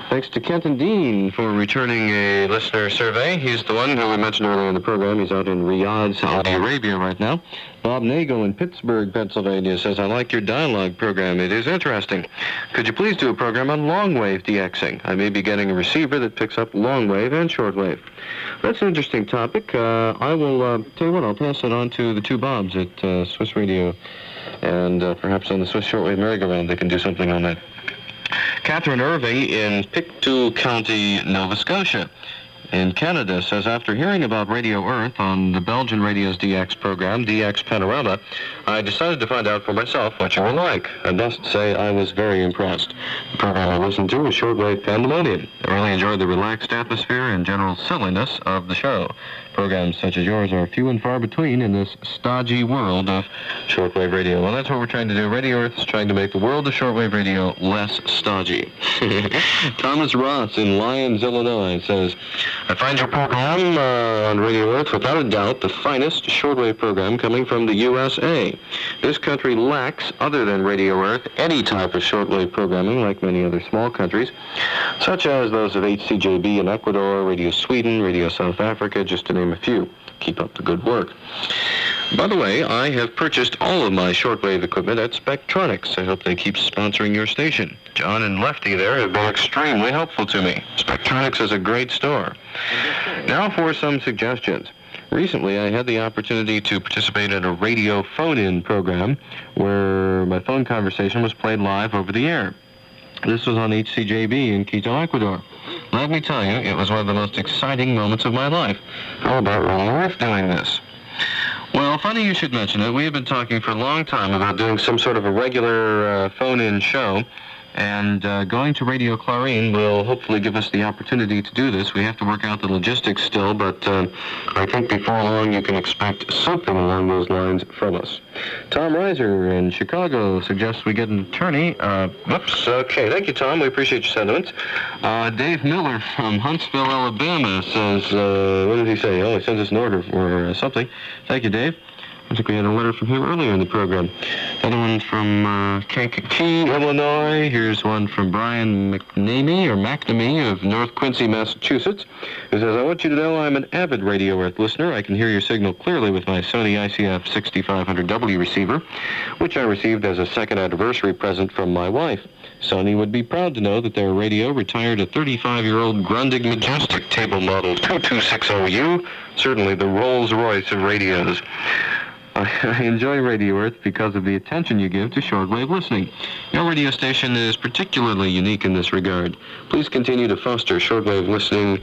Thanks to Kenton Dean for returning a listener survey. He's the one who we mentioned earlier in the program. He's out in Riyadh, Saudi Arabia right now. Bob Nagel in Pittsburgh, Pennsylvania says, I like your dialogue program. It is interesting. Could you please do a program on long-wave DXing? I may be getting a receiver that picks up long-wave and short-wave. That's an interesting topic. Uh, I will uh, tell you what, I'll pass it on to the two Bobs at uh, Swiss Radio and uh, perhaps on the Swiss Shortwave merry-go-round they can do something on that. Catherine Irving in Pictou County, Nova Scotia. In Canada says after hearing about Radio Earth on the Belgian radio's DX program, DX Panorama, I decided to find out for myself what you were like. I must say I was very impressed. The program I listened to was Shortwave Pandemonium. I really enjoyed the relaxed atmosphere and general silliness of the show. Programs such as yours are few and far between in this stodgy world of shortwave radio. Well, that's what we're trying to do. Radio Earth is trying to make the world of shortwave radio less stodgy. [laughs] Thomas Ross in Lyons, Illinois says, I find your program uh, on Radio Earth without a doubt the finest shortwave program coming from the USA. This country lacks, other than Radio Earth, any type of shortwave programming like many other small countries, such as those of HCJB in Ecuador, Radio Sweden, Radio South Africa, just to name a few. Keep up the good work. By the way, I have purchased all of my shortwave equipment at Spectronics. I hope they keep sponsoring your station. John and Lefty there have been extremely helpful to me. Spectronics is a great store. Now for some suggestions. Recently, I had the opportunity to participate in a radio phone-in program where my phone conversation was played live over the air. This was on HCJB in Quito, Ecuador. Let me tell you, it was one of the most exciting moments of my life. How about Radio Earth doing this? Well, funny you should mention it. We have been talking for a long time about doing some sort of a regular uh, phone-in show, and uh, going to Radio Clarin will hopefully give us the opportunity to do this. We have to work out the logistics still, but uh, I think before long you can expect something along those lines from us. Tom Reiser in Chicago suggests we get an attorney. Uh, whoops. Okay, thank you, Tom. We appreciate your sentiments. Uh, Dave Miller from Huntsville, Alabama says, uh, what did he say? Oh, he sends us an order for uh, something. Thank you, Dave. I think we had a letter from him earlier in the program. Another one from uh, Kankakee, Illinois. Here's one from Brian McNamee, or McNamee of North Quincy, Massachusetts, who says, I want you to know I'm an avid Radio Earth listener. I can hear your signal clearly with my Sony ICF 6500W receiver, which I received as a second anniversary present from my wife. Sony would be proud to know that their radio retired a 35-year-old Grundig Majestic table model 2260U, certainly the Rolls-Royce of radios. [laughs] I, enjoy Radio Earth because of the attention you give to shortwave listening. Your radio station is particularly unique in this regard. Please continue to foster shortwave listening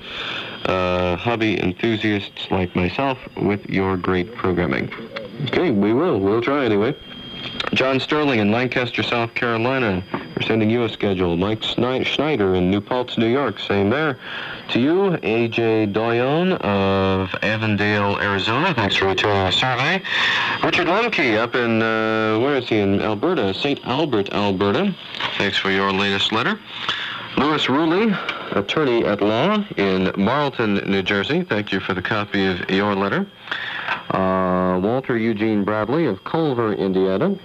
uh, hobby enthusiasts like myself with your great programming. Okay, we will. We'll try anyway. John Sterling in Lancaster, South Carolina. We're sending you a schedule. Mike Schneider in New Paltz, New York. Same there. To you, A.J. Doyon of Avondale, Arizona. Thanks for returning our survey. Richard Lemke up in, uh, where is he? In Alberta, St. Albert, Alberta. Thanks for your latest letter. Louis Ruley, attorney at law in Marlton, New Jersey. Thank you for the copy of your letter. Uh, Walter Eugene Bradley of Culver, Indiana.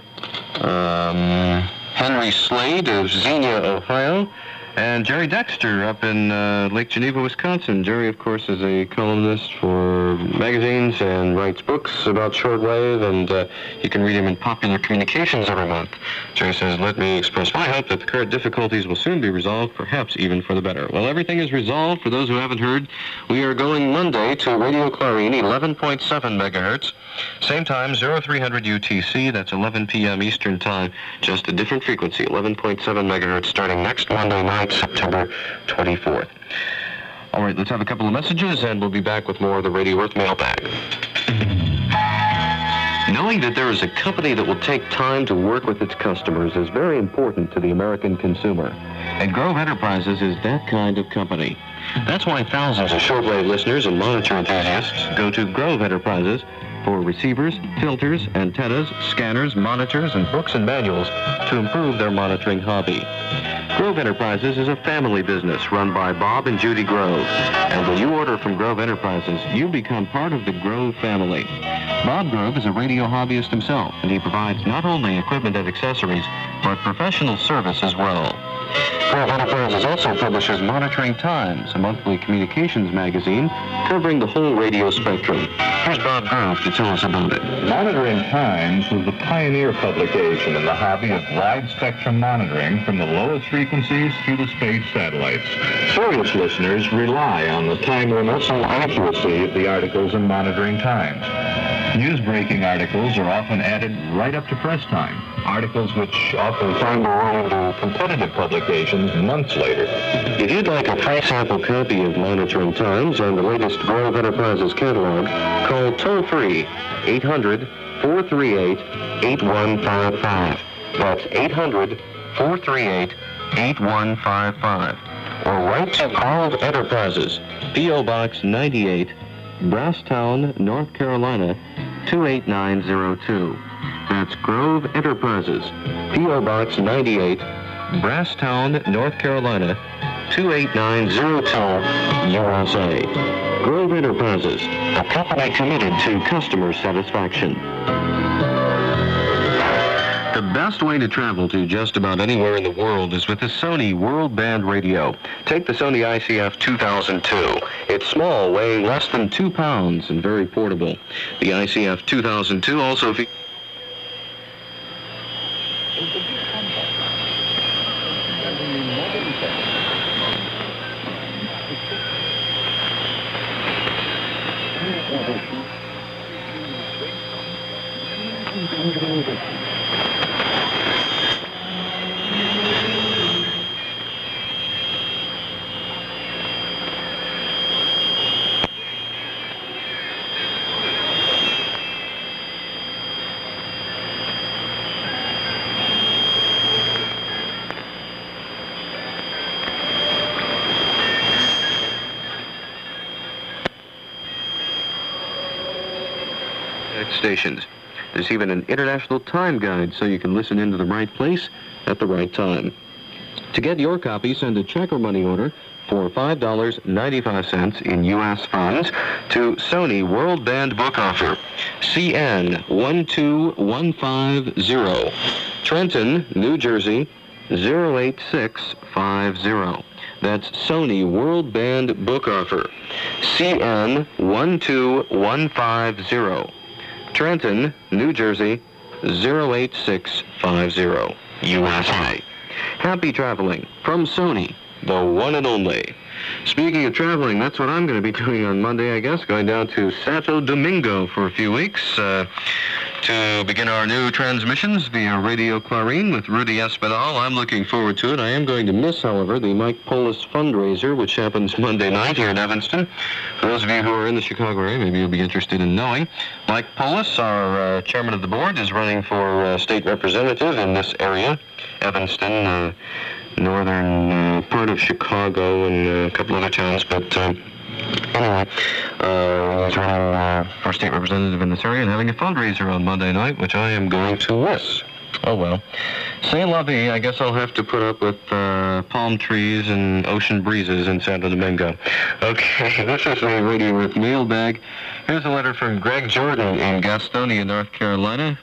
Um, Henry Slade of Xenia, Ohio. And Jerry Dexter up in uh, Lake Geneva, Wisconsin. Jerry, of course, is a columnist for magazines and writes books about shortwave, and uh, you can read him in Popular Communications every month. Jerry says, Let me express my hope that the current difficulties will soon be resolved, perhaps even for the better. Well, everything is resolved. For those who haven't heard, we are going Monday to Radio Clarin, 11.7 megahertz. Same time, 0300 UTC, that's 11 p.m. Eastern Time, just a different frequency, 11.7 megahertz, starting next Monday night, September 24th. All right, let's have a couple of messages, and we'll be back with more of the Radio Earth mailbag. Knowing that there is a company that will take time to work with its customers is very important to the American consumer. And Grove Enterprises is that kind of company. That's why thousands of shortwave listeners and monitor enthusiasts go to Grove Enterprises for receivers, filters, antennas, scanners, monitors, and books and manuals to improve their monitoring hobby. Grove Enterprises is a family business run by Bob and Judy Grove. And when you order from Grove Enterprises, you become part of the Grove family. Bob Grove is a radio hobbyist himself, and he provides not only equipment and accessories, but professional service as well. Grove Enterprises also publishes Monitoring Times, a monthly communications magazine covering the whole radio spectrum. Here's Bob Grove to tell us about it. Monitoring Times was the pioneer publication in the hobby of wide spectrum monitoring from the lowest frequencies to the space satellites. Serious listeners rely on the timeliness and accuracy of the articles in Monitoring Times. News-breaking articles are often added right up to press time, articles which often find their way into competitive publications months later. If you'd like a free sample copy of Monitoring Times and the latest Grove Enterprises catalog, call toll-free 800 438 8155. That's 800 438 8155. Or write to Grove Enterprises, P.O. Box 98, Brasstown, North Carolina 28902. That's Grove Enterprises, P.O. Box 98, Brasstown, North Carolina 28902, USA. Grove Enterprises, a company committed to customer satisfaction. The best way to travel to just about anywhere in the world is with the Sony World Band Radio. Take the Sony ICF 2002. It's small, weighing less than two pounds and very portable. The ICF 2002 also features stations. There's even an international time guide so you can listen into the right place at the right time. To get your copy, send a check or money order for $5.95 in U.S. funds to Sony World Band Book Offer, CN 12150, Trenton, New Jersey 08650. That's Sony World Band Book Offer, CN 12150. Trenton, New Jersey 08650, USA. Happy traveling from Sony, the one and only. Speaking of traveling, that's what I'm going to be doing on Monday, I guess, going down to Santo Domingo for a few weeks. Uh, to begin our new transmissions via Radio Clarin with Rudy Espinal. I'm looking forward to it. I am going to miss, however, the Mike Polis fundraiser, which happens Monday night here in Evanston. For those of you who are in the Chicago area, maybe you'll be interested in knowing. Mike Polis, our uh, chairman of the board, is running for uh, state representative in this area, Evanston, uh, northern uh, part of Chicago, and uh, a couple other towns, but. Anyway, uh, he's uh, for state representative in this area and having a fundraiser on Monday night, which I am going to miss. Oh well. Say vie. I guess I'll have to put up with uh, palm trees and ocean breezes in Santo Domingo. Okay, [laughs] this is a Radio Earth mailbag. Here's a letter from Greg Jordan in Gastonia, North Carolina,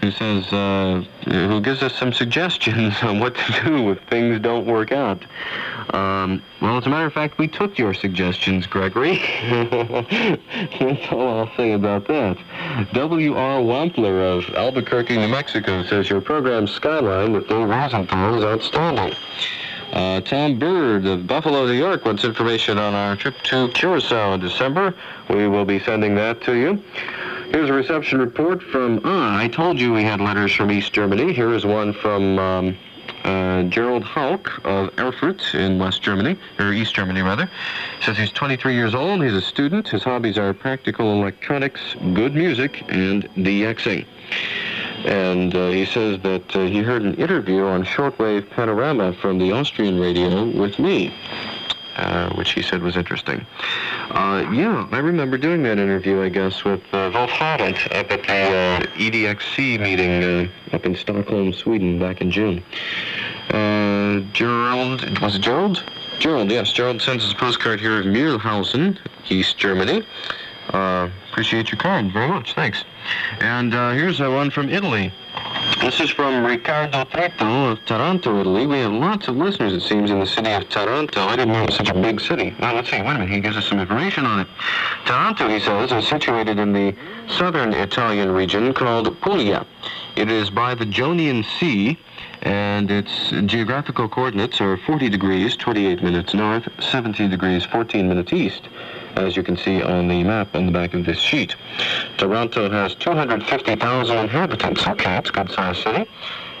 who says, uh, who gives us some suggestions [laughs] on what to do if things don't work out. Um, well, as a matter of fact, we took your suggestions, Gregory. [laughs] That's all I'll say about that. W.R. Wampler of Albuquerque, New Mexico says your program Skyline with Dave Rosenthal is outstanding. Uh, Tom Bird of Buffalo, New York wants information on our trip to Curacao in December. We will be sending that to you. Here's a reception report from, ah, I told you we had letters from East Germany. Here is one from um, uh, Gerald Hauk of Erfurt in West Germany, or East Germany rather. Says he's 23 years old, he's a student, his hobbies are practical electronics, good music, and DXing. And uh, he says that uh, he heard an interview on shortwave panorama from the Austrian radio with me. Uh, which he said was interesting. Uh, yeah, I remember doing that interview, I guess, with uh, Wolf Harranth up at the uh, EDXC meeting uh, up in Stockholm, Sweden, back in June. Uh, Gerald, was it Gerald? Gerald, yes. Gerald sends us a postcard here of Mühlhausen, East Germany. Uh, appreciate your card very much, thanks. And uh, here's one from Italy. This is from Riccardo Trito of Taranto, Italy. We have lots of listeners, it seems, in the city of Taranto. I didn't know it was such a big city. Well, let's see. Wait a minute. He gives us some information on it. Taranto, he says, is situated in the southern Italian region called Puglia. It is by the Jonian Sea, and its geographical coordinates are 40 degrees, 28 minutes north, 17 degrees, 14 minutes east as you can see on the map on the back of this sheet. Taranto has 250,000 inhabitants. Okay, it's a good-sized city.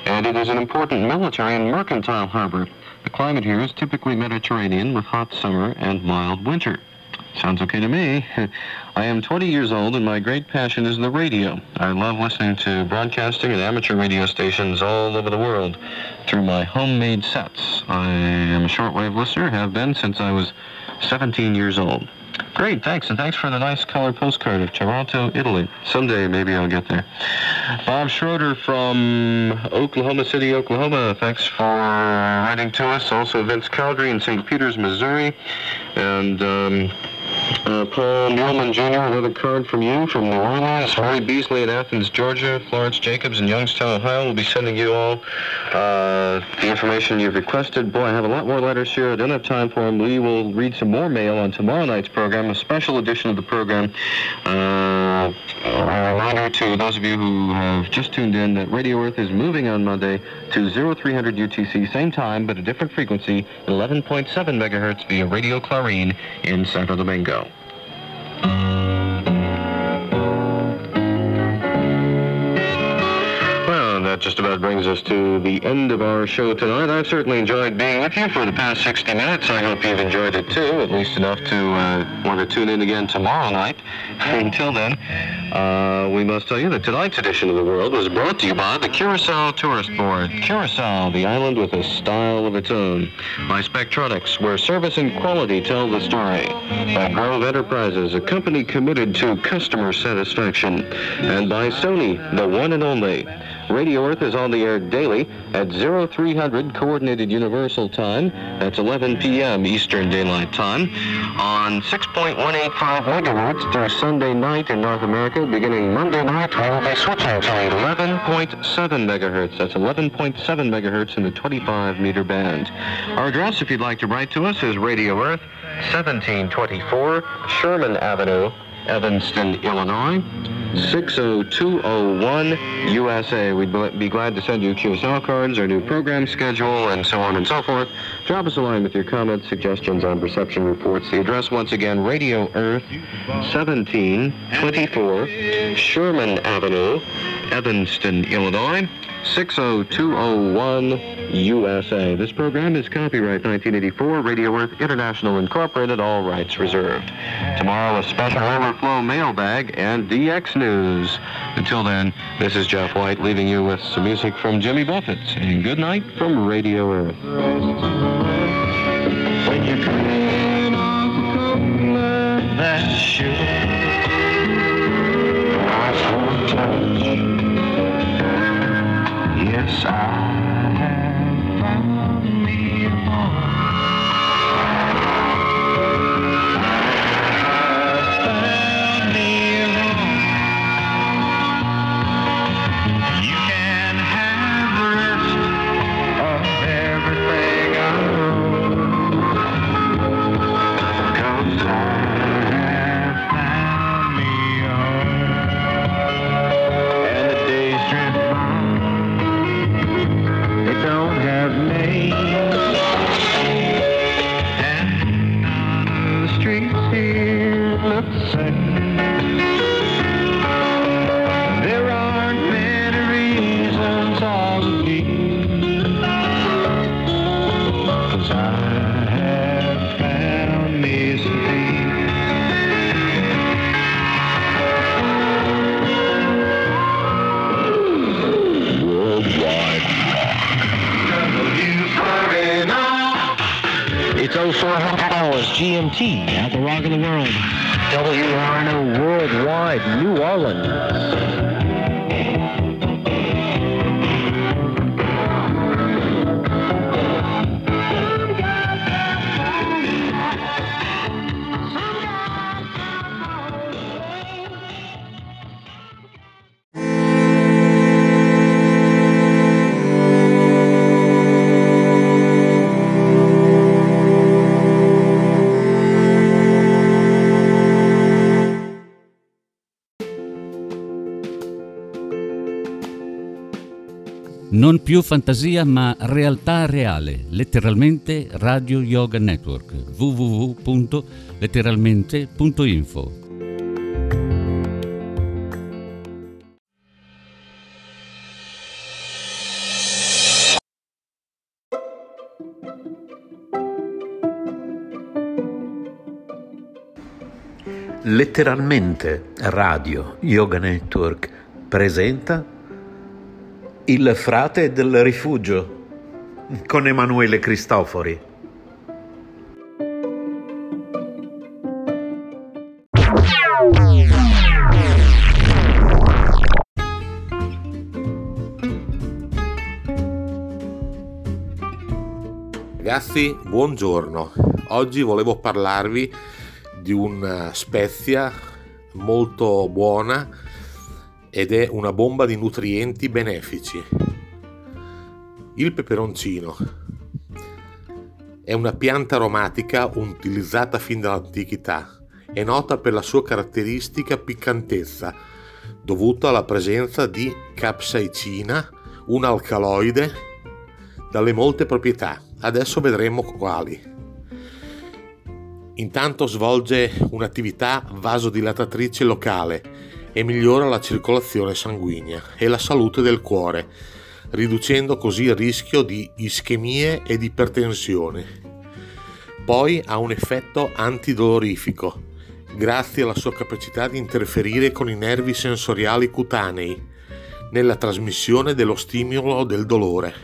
And it is an important military and mercantile harbor. The climate here is typically Mediterranean with hot summer and mild winter. Sounds okay to me. [laughs] I am 20 years old and my great passion is the radio. I love listening to broadcasting and amateur radio stations all over the world through my homemade sets. I am a shortwave listener, have been since I was 17 years old. Great, thanks, and thanks for the nice color postcard of Taranto, Italy. Someday maybe I'll get there. Bob Schroeder from Oklahoma City, Oklahoma. Thanks for writing to us. Also Vince Calgary in St. Peters, Missouri, and um, uh, Paul Newman Jr., another card from you from New Orleans. Harry Beasley in Athens, Georgia. Florence Jacobs in Youngstown, Ohio. We'll be sending you all uh, the information you've requested. Boy, I have a lot more letters here. I don't have time for them. We will read some more mail on tomorrow night's program, a special edition of the program. Uh, a reminder to those of you who have just tuned in that Radio Earth is moving on Monday to 0300 UTC, same time, but a different frequency, 11.7 megahertz via Radio Clarin in Santo Domingo. That just about brings us to the end of our show tonight. I've certainly enjoyed being with you for the past 60 minutes. I hope you've enjoyed it too, at least enough to uh, want to tune in again tomorrow night. [laughs] Until then, uh, we must tell you that tonight's edition of The World was brought to you by the Curacao Tourist Board. Curacao, the island with a style of its own. By Spectronics, where service and quality tell the story. By Grove Enterprises, a company committed to customer satisfaction. And by Sony, the one and only. Radio Earth is on the air daily at 0300 Coordinated Universal Time. That's 11 p.m. Eastern Daylight Time on 6.185 megahertz through Sunday night in North America. Beginning Monday night, we will be switching to 11.7 megahertz. That's 11.7 megahertz in the 25 meter band. Our address, if you'd like to write to us, is Radio Earth, 1724 Sherman Avenue, Evanston, Illinois. 60201 USA. We'd be glad to send you QSL cards, our new program schedule, and so on and so forth. Drop us a line with your comments, suggestions on reception reports. The address, once again, Radio Earth, 1724 Sherman Avenue, Evanston, Illinois. 60201 USA. This program is copyright 1984, Radio Earth International Incorporated, all rights reserved. Tomorrow, a special overflow mailbag and DX News. Until then, this is Jeff White leaving you with some music from Jimmy Buffett. And good night from Radio Earth. That sugar. I won't touch. Yes, I GMT at the Rock of the World. WRNO Worldwide, New Orleans. Non più fantasia ma realtà reale, letteralmente Radio Yoga Network, www.letteralmente.info. Letteralmente Radio Yoga Network presenta Il frate del rifugio con Emanuele Cristofori. Ragazzi, buongiorno. Oggi volevo parlarvi di una spezia molto buona ed è una bomba di nutrienti benefici. Il peperoncino è una pianta aromatica utilizzata fin dall'antichità. È nota per la sua caratteristica piccantezza dovuta alla presenza di capsaicina, un alcaloide dalle molte proprietà. Adesso vedremo quali. Intanto svolge un'attività vasodilatatrice locale e migliora la circolazione sanguigna e la salute del cuore, riducendo così il rischio di ischemie ed ipertensione. Poi ha un effetto antidolorifico, grazie alla sua capacità di interferire con i nervi sensoriali cutanei nella trasmissione dello stimolo del dolore.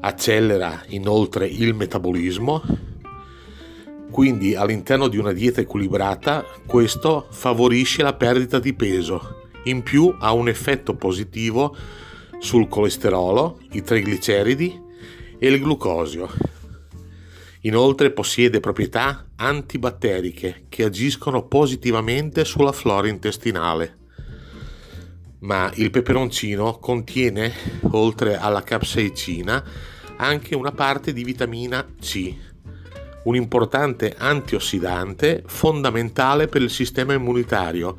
Accelera inoltre il metabolismo, quindi all'interno di una dieta equilibrata questo favorisce la perdita di peso. In più ha un effetto positivo sul colesterolo, i trigliceridi e il glucosio. Inoltre possiede proprietà antibatteriche che agiscono positivamente sulla flora intestinale. Ma il peperoncino contiene, oltre alla capsaicina, anche una parte di vitamina C, un importante antiossidante fondamentale per il sistema immunitario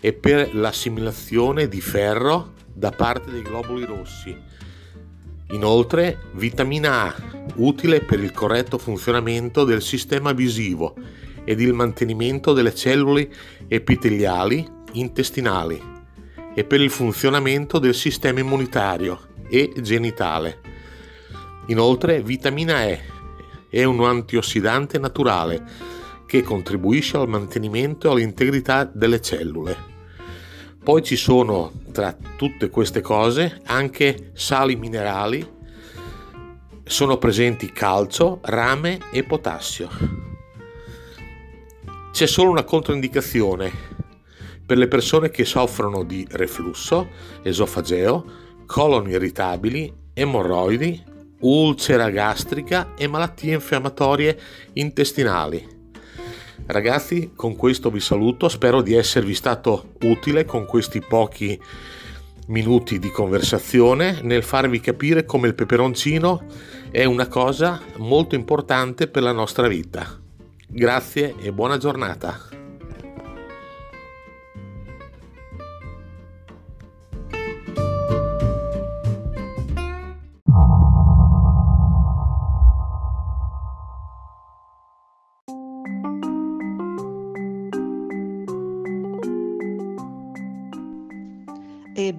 e per l'assimilazione di ferro da parte dei globuli rossi. Inoltre, vitamina A, utile per il corretto funzionamento del sistema visivo ed il mantenimento delle cellule epiteliali intestinali e per il funzionamento del sistema immunitario e genitale. Inoltre, vitamina E è un antiossidante naturale che contribuisce al mantenimento e all'integrità delle cellule. Poi ci sono tra tutte queste cose anche sali minerali, sono presenti calcio, rame e potassio. C'è solo una controindicazione per le persone che soffrono di reflusso, esofageo, colon irritabili, emorroidi, ulcera gastrica e malattie infiammatorie intestinali. Ragazzi, con questo vi saluto, spero di esservi stato utile con questi pochi minuti di conversazione nel farvi capire come il peperoncino è una cosa molto importante per la nostra vita. Grazie e buona giornata.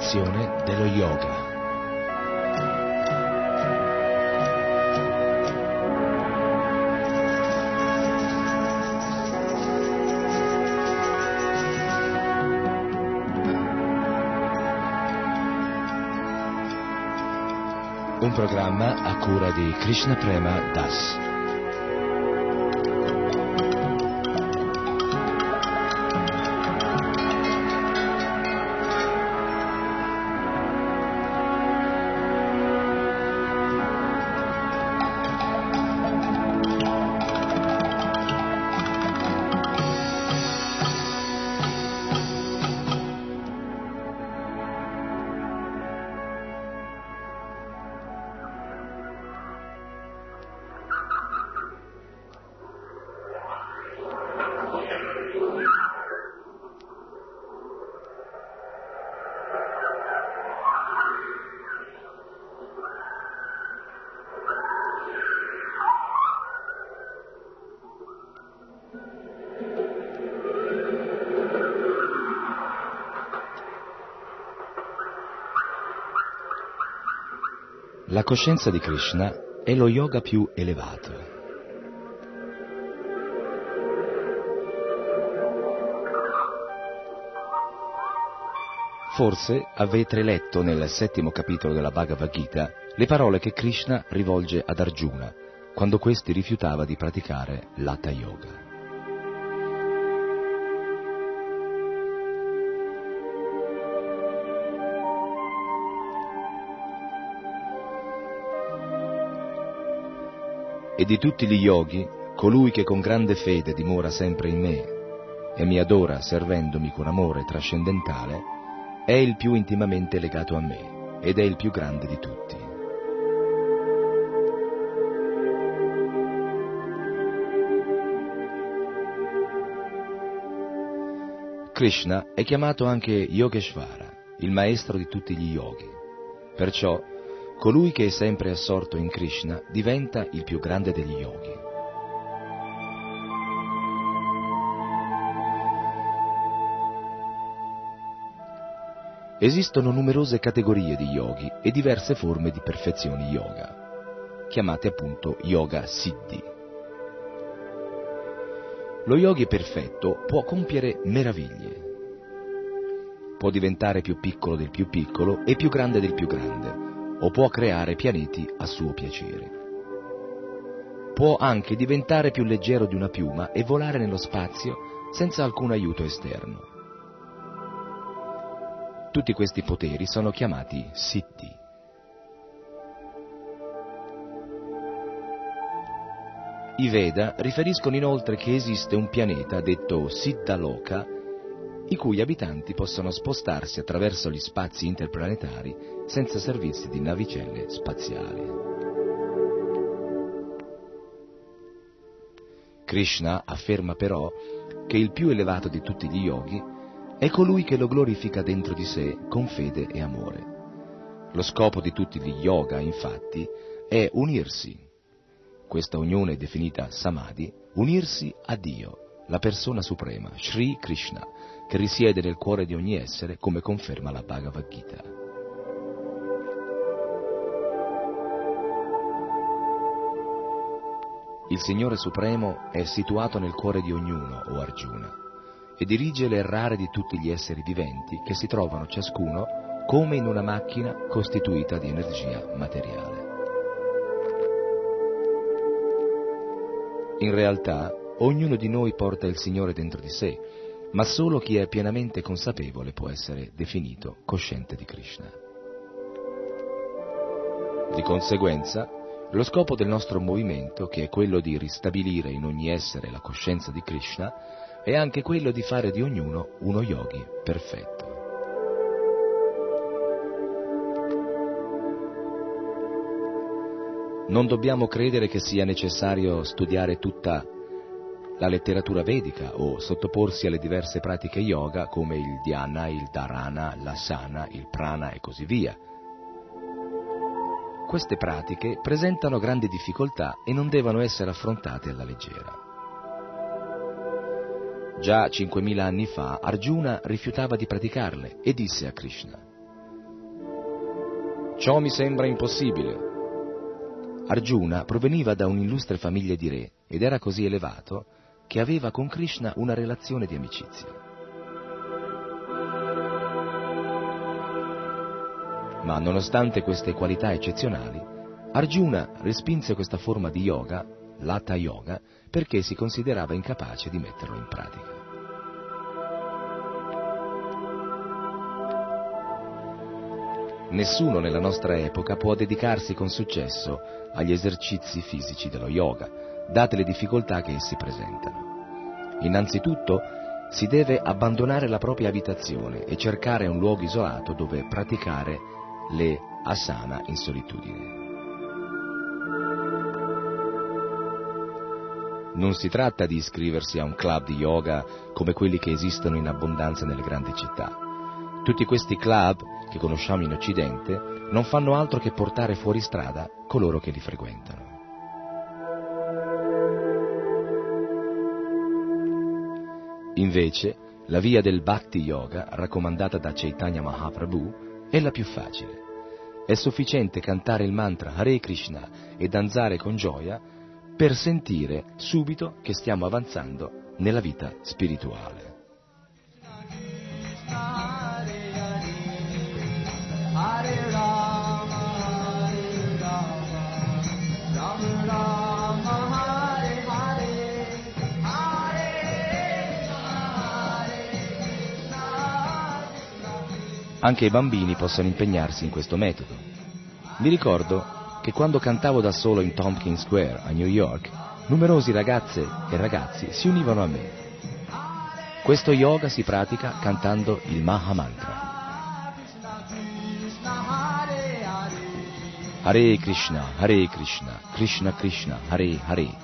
Perfezione dello yoga. Un programma a cura di Krishna Prema Das. Coscienza di Krishna è lo yoga più elevato. Forse avete letto nel settimo capitolo della Bhagavad Gita le parole che Krishna rivolge ad Arjuna quando questi rifiutava di praticare l'Hatha Yoga. E di tutti gli yogi, colui che con grande fede dimora sempre in me e mi adora servendomi con amore trascendentale, è il più intimamente legato a me ed è il più grande di tutti. Krishna è chiamato anche Yogeshvara, il maestro di tutti gli yogi. Perciò, colui che è sempre assorto in Krishna diventa il più grande degli yogi. Esistono numerose categorie di yogi e diverse forme di perfezione yoga, chiamate appunto yoga siddhi. Lo yogi perfetto può compiere meraviglie. Può diventare più piccolo del più piccolo e più grande del più grande, o può creare pianeti a suo piacere. Può anche diventare più leggero di una piuma e volare nello spazio senza alcun aiuto esterno. Tutti questi poteri sono chiamati siddhi. I Veda riferiscono inoltre che esiste un pianeta detto Siddhaloka, i cui abitanti possono spostarsi attraverso gli spazi interplanetari senza servizi di navicelle spaziali. Krishna afferma però che il più elevato di tutti gli yogi è colui che lo glorifica dentro di sé con fede e amore. Lo scopo di tutti gli yoga, infatti, è unirsi questa unione definita Samadhi, unirsi a Dio, la persona suprema, Sri Krishna, che risiede nel cuore di ogni essere, come conferma la Bhagavad Gita. Il Signore Supremo è situato nel cuore di ognuno, o Arjuna, e dirige l'errare di tutti gli esseri viventi che si trovano ciascuno come in una macchina costituita di energia materiale. In realtà, ognuno di noi porta il Signore dentro di sé, ma solo chi è pienamente consapevole può essere definito cosciente di Krishna. Di conseguenza, lo scopo del nostro movimento, che è quello di ristabilire in ogni essere la coscienza di Krishna, è anche quello di fare di ognuno uno yogi perfetto. Non dobbiamo credere che sia necessario studiare tutta la letteratura vedica o sottoporsi alle diverse pratiche yoga come il dhyana, il dharana, l'asana, il prana e così via. Queste pratiche presentano grandi difficoltà e non devono essere affrontate alla leggera. Già 5.000 anni fa Arjuna rifiutava di praticarle e disse a Krishna, Ciò mi sembra impossibile. Arjuna proveniva da un'illustre famiglia di re ed era così elevato che aveva con Krishna una relazione di amicizia. Ma nonostante queste qualità eccezionali, Arjuna respinse questa forma di yoga, l'Hatha Yoga, perché si considerava incapace di metterlo in pratica. Nessuno nella nostra epoca può dedicarsi con successo agli esercizi fisici dello yoga, date le difficoltà che essi presentano. Innanzitutto si deve abbandonare la propria abitazione e cercare un luogo isolato dove praticare le asana in solitudine. Non si tratta di iscriversi a un club di yoga come quelli che esistono in abbondanza nelle grandi città. Tutti questi club che conosciamo in Occidente non fanno altro che portare fuori strada coloro che li frequentano. Invece, la via del Bhakti Yoga, raccomandata da Chaitanya Mahaprabhu, è la più facile. È sufficiente cantare il mantra Hare Krishna e danzare con gioia per sentire subito che stiamo avanzando nella vita spirituale. Hare Rama, Anche i bambini possono impegnarsi in questo metodo. Mi ricordo che quando cantavo da solo in Tompkins Square a New York, numerosi ragazze e ragazzi si univano a me. Questo yoga si pratica cantando il Maha Mantra. Hare Krishna, Hare Krishna, Krishna Krishna, Hare Hare,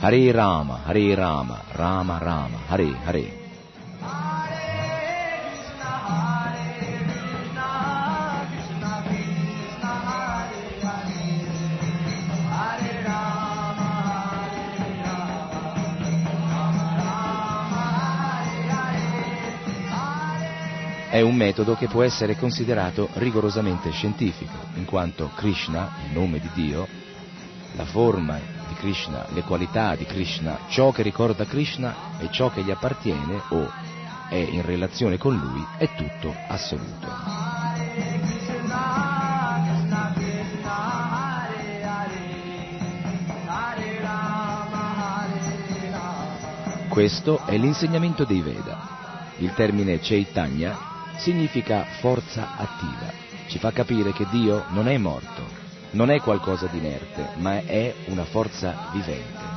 Hare Rama, Hare Rama, Rama Rama, Hare Hare. Metodo che può essere considerato rigorosamente scientifico, in quanto Krishna, il nome di Dio, la forma di Krishna, le qualità di Krishna, ciò che ricorda Krishna e ciò che gli appartiene o è in relazione con lui, è tutto assoluto. Questo è l'insegnamento dei Veda. Il termine Chaitanya significa forza attiva. Ci fa capire che Dio non è morto, non è qualcosa di inerte, ma è una forza vivente.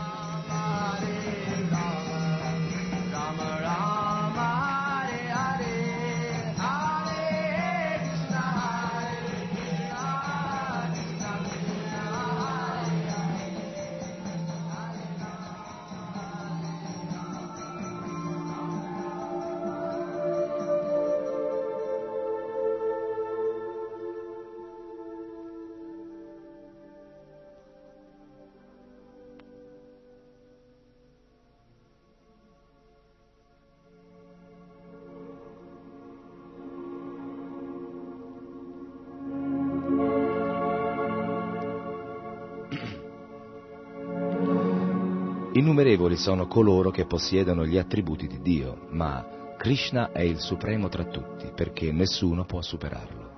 Innumerevoli sono coloro che possiedono gli attributi di Dio, ma Krishna è il supremo tra tutti perché nessuno può superarlo.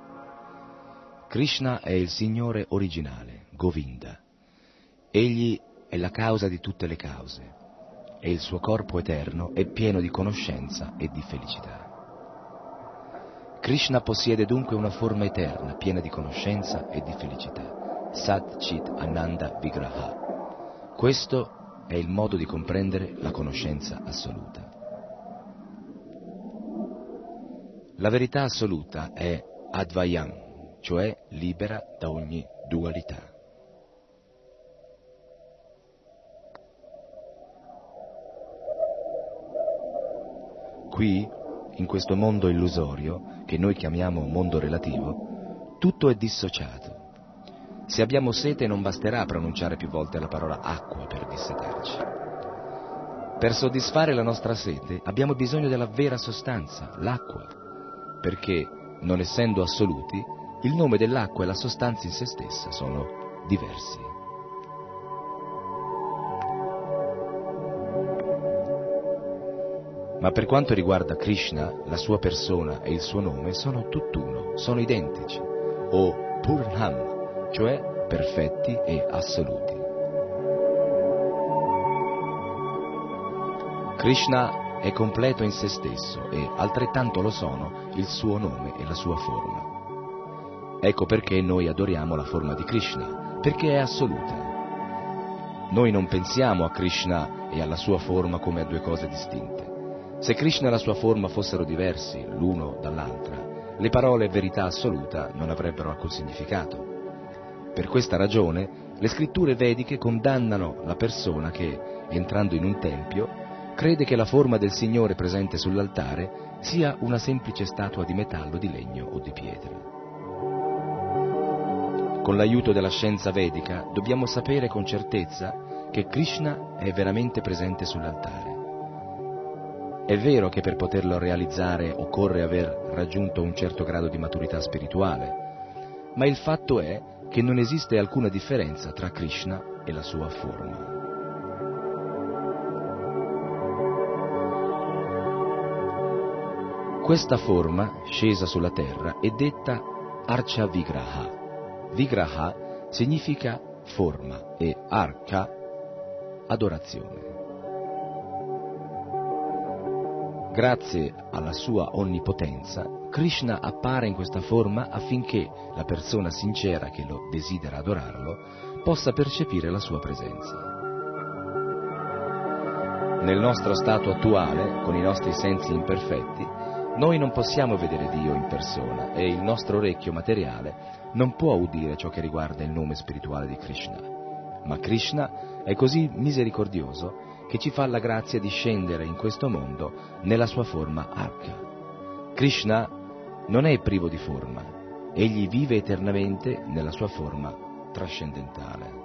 Krishna è il Signore originale, Govinda. Egli è la causa di tutte le cause e il suo corpo eterno è pieno di conoscenza e di felicità. Krishna possiede dunque una forma eterna, piena di conoscenza e di felicità. Sat Chit Ananda Vigraha. Questo è il modo di comprendere la conoscenza assoluta. La verità assoluta è Advayam, cioè libera da ogni dualità. Qui, in questo mondo illusorio, che noi chiamiamo mondo relativo, tutto è dissociato. Se abbiamo sete non basterà pronunciare più volte la parola acqua per dissetarci. Per soddisfare la nostra sete abbiamo bisogno della vera sostanza, l'acqua, perché, non essendo assoluti, il nome dell'acqua e la sostanza in se stessa sono diversi. Ma per quanto riguarda Krishna, la sua persona e il suo nome sono tutt'uno, sono identici, o Purnam, cioè perfetti e assoluti. Krishna è completo in se stesso e altrettanto lo sono il suo nome e la sua forma. Ecco perché noi adoriamo la forma di Krishna, perché è assoluta. Noi non pensiamo a Krishna e alla sua forma come a due cose distinte. Se Krishna e la sua forma fossero diversi l'uno dall'altra, le parole verità assoluta non avrebbero alcun significato. Per questa ragione, le scritture vediche condannano la persona che, entrando in un tempio, crede che la forma del Signore presente sull'altare sia una semplice statua di metallo, di legno o di pietra. Con l'aiuto della scienza vedica dobbiamo sapere con certezza che Krishna è veramente presente sull'altare. È vero che per poterlo realizzare occorre aver raggiunto un certo grado di maturità spirituale, ma il fatto è che non esiste alcuna differenza tra Krishna e la sua forma. Questa forma, scesa sulla terra, è detta Archa Vigraha. Vigraha significa forma e Archa adorazione. Grazie alla sua onnipotenza, Krishna appare in questa forma affinché la persona sincera che lo desidera adorarlo possa percepire la sua presenza. Nel nostro stato attuale, con i nostri sensi imperfetti, noi non possiamo vedere Dio in persona e il nostro orecchio materiale non può udire ciò che riguarda il nome spirituale di Krishna. Ma Krishna è così misericordioso che ci fa la grazia di scendere in questo mondo nella sua forma arca. Krishna non è privo di forma, egli vive eternamente nella sua forma trascendentale.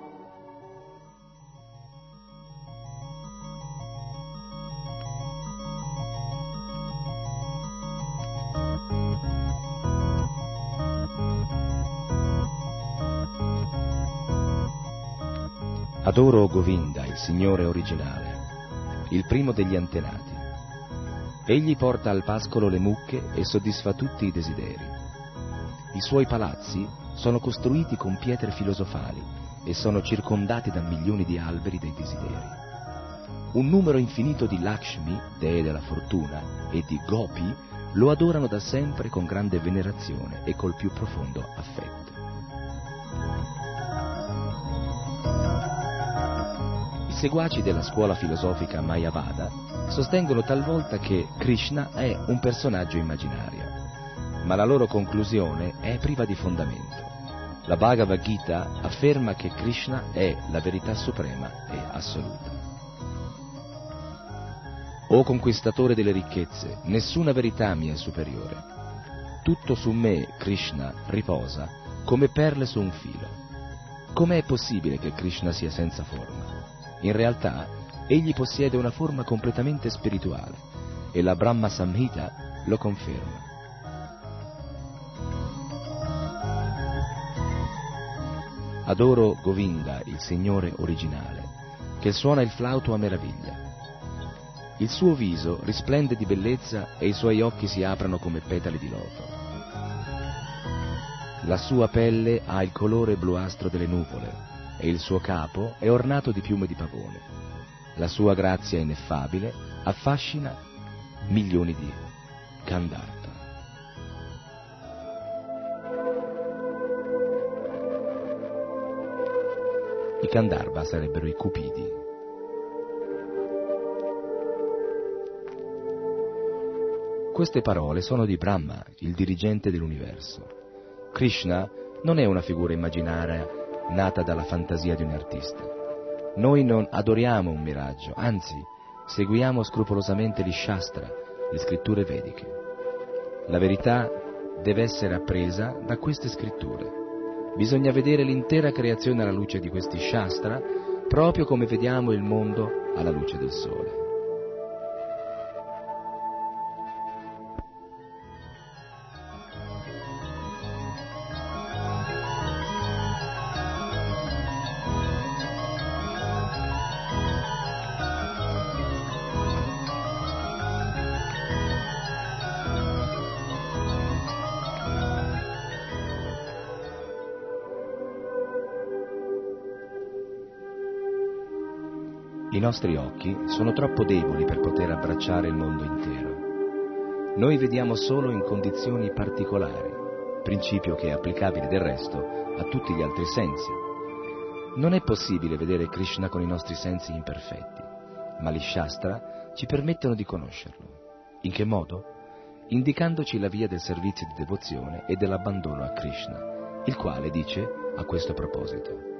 Adoro Govinda, il Signore originale, il primo degli antenati. Egli porta al pascolo le mucche e soddisfa tutti i desideri. I suoi palazzi sono costruiti con pietre filosofali e sono circondati da milioni di alberi dei desideri. Un numero infinito di Lakshmi, dee della fortuna, e di Gopi lo adorano da sempre con grande venerazione e col più profondo affetto. Seguaci della scuola filosofica Mayavada sostengono talvolta che Krishna è un personaggio immaginario, ma la loro conclusione è priva di fondamento. La Bhagavad Gita afferma che Krishna è la verità suprema e assoluta. O conquistatore delle ricchezze, nessuna verità mi è superiore. Tutto su me, Krishna, riposa come perle su un filo. Com'è possibile che Krishna sia senza forma? In realtà, egli possiede una forma completamente spirituale e la Brahma Samhita lo conferma. Adoro Govinda, il Signore originale, che suona il flauto a meraviglia. Il suo viso risplende di bellezza e i suoi occhi si aprono come petali di loto. La sua pelle ha il colore bluastro delle nuvole e il suo capo è ornato di piume di pavone. La sua grazia ineffabile affascina milioni di Gandharva. I Gandharva sarebbero i Cupidi. Queste parole sono di Brahma, il dirigente dell'universo. Krishna non è una figura immaginaria nata dalla fantasia di un artista. Noi non adoriamo un miraggio, anzi, seguiamo scrupolosamente gli Shastra, le scritture vediche. La verità deve essere appresa da queste scritture. Bisogna vedere l'intera creazione alla luce di questi Shastra, proprio come vediamo il mondo alla luce del sole. Nostri occhi sono troppo deboli per poter abbracciare il mondo intero. Noi vediamo solo in condizioni particolari, principio che è applicabile del resto a tutti gli altri sensi. Non è possibile vedere Krishna con i nostri sensi imperfetti, ma gli Shastra ci permettono di conoscerlo. In che modo? Indicandoci la via del servizio di devozione e dell'abbandono a Krishna, il quale dice a questo proposito.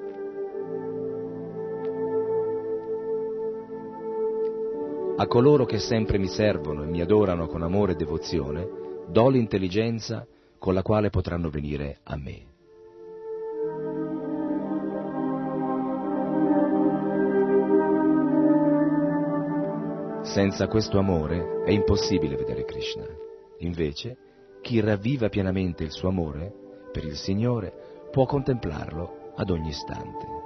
A coloro che sempre mi servono e mi adorano con amore e devozione, do l'intelligenza con la quale potranno venire a me. Senza questo amore è impossibile vedere Krishna. Invece, chi ravviva pienamente il suo amore per il Signore può contemplarlo ad ogni istante.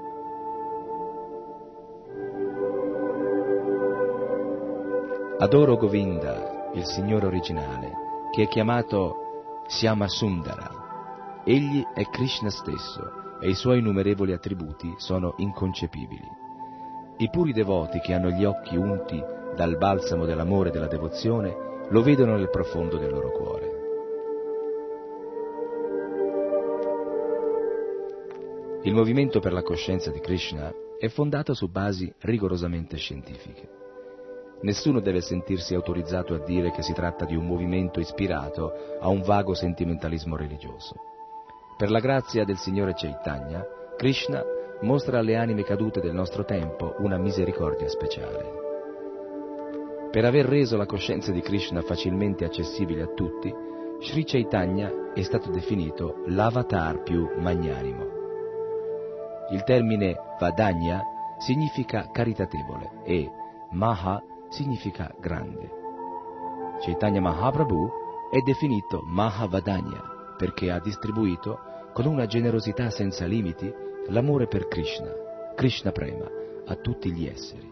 Adoro Govinda, il Signore originale, che è chiamato Siama Sundara. Egli è Krishna stesso e i suoi innumerevoli attributi sono inconcepibili. I puri devoti che hanno gli occhi unti dal balsamo dell'amore e della devozione lo vedono nel profondo del loro cuore. Il movimento per la coscienza di Krishna è fondato su basi rigorosamente scientifiche. Nessuno deve sentirsi autorizzato a dire che si tratta di un movimento ispirato a un vago sentimentalismo religioso. Per la grazia del Signore Chaitanya, Krishna mostra alle anime cadute del nostro tempo una misericordia speciale. Per aver reso la coscienza di Krishna facilmente accessibile a tutti, Sri Chaitanya è stato definito l'avatar più magnanimo. Il termine Vadanya significa caritatevole e Maha significa grande. Chaitanya Mahaprabhu è definito Mahavadanya perché ha distribuito con una generosità senza limiti l'amore per Krishna, Krishna Prema, a tutti gli esseri.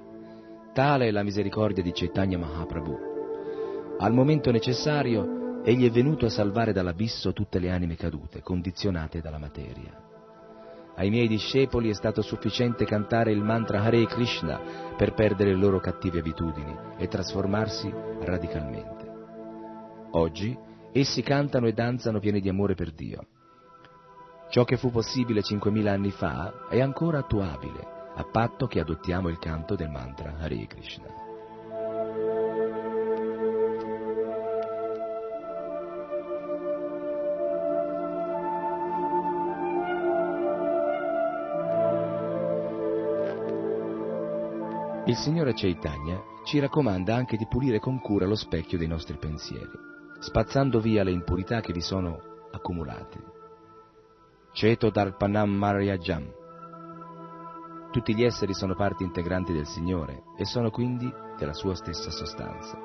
Tale è la misericordia di Chaitanya Mahaprabhu. Al momento necessario, egli è venuto a salvare dall'abisso tutte le anime cadute, condizionate dalla materia. Ai miei discepoli è stato sufficiente cantare il mantra Hare Krishna per perdere le loro cattive abitudini e trasformarsi radicalmente. Oggi essi cantano e danzano pieni di amore per Dio. Ciò che fu possibile 5.000 anni fa è ancora attuabile, a patto che adottiamo il canto del mantra Hare Krishna. Il Signore Chaitanya ci raccomanda anche di pulire con cura lo specchio dei nostri pensieri, spazzando via le impurità che vi sono accumulate. Ceto Darpanam Maryajam. Tutti gli esseri sono parti integranti del Signore e sono quindi della sua stessa sostanza.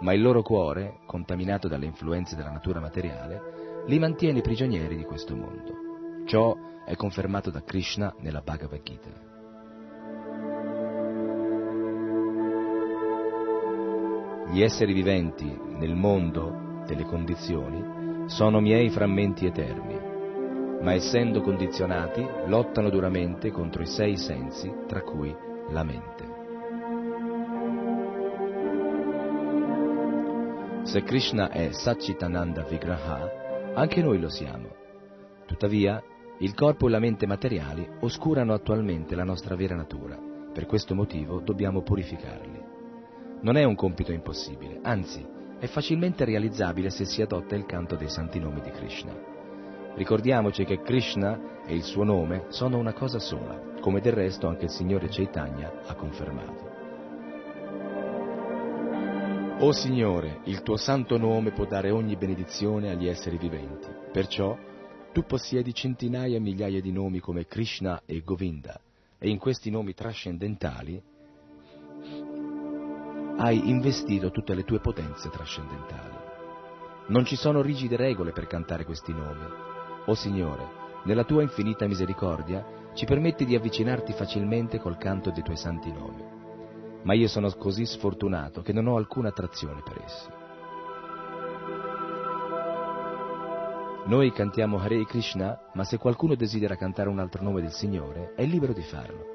Ma il loro cuore, contaminato dalle influenze della natura materiale, li mantiene prigionieri di questo mondo. Ciò è confermato da Krishna nella Bhagavad Gita. Gli esseri viventi nel mondo delle condizioni sono miei frammenti eterni, ma essendo condizionati lottano duramente contro i sei sensi, tra cui la mente. Se Krishna è Satchitananda Vigraha, anche noi lo siamo. Tuttavia, il corpo e la mente materiali oscurano attualmente la nostra vera natura. Per questo motivo dobbiamo purificarli. Non è un compito impossibile, anzi è facilmente realizzabile se si adotta il canto dei santi nomi di Krishna. Ricordiamoci che Krishna e il suo nome sono una cosa sola, come del resto anche il Signore Chaitanya ha confermato. O Signore, il tuo santo nome può dare ogni benedizione agli esseri viventi, perciò tu possiedi centinaia e migliaia di nomi come Krishna e Govinda, e in questi nomi trascendentali hai investito tutte le tue potenze trascendentali. Non ci sono rigide regole per cantare questi nomi. O Signore, nella tua infinita misericordia ci permetti di avvicinarti facilmente col canto dei tuoi santi nomi. Ma io sono così sfortunato che non ho alcuna attrazione per essi. Noi cantiamo Hare Krishna, ma se qualcuno desidera cantare un altro nome del Signore, è libero di farlo.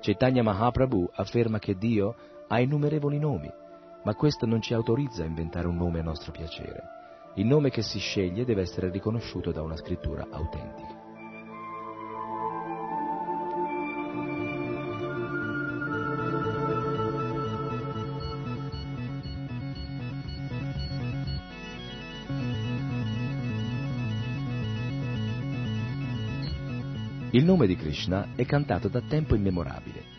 Chaitanya Mahaprabhu afferma che Dio ha innumerevoli nomi, ma questo non ci autorizza a inventare un nome a nostro piacere. Il nome che si sceglie deve essere riconosciuto da una scrittura autentica. Il nome di Krishna è cantato da tempo immemorabile.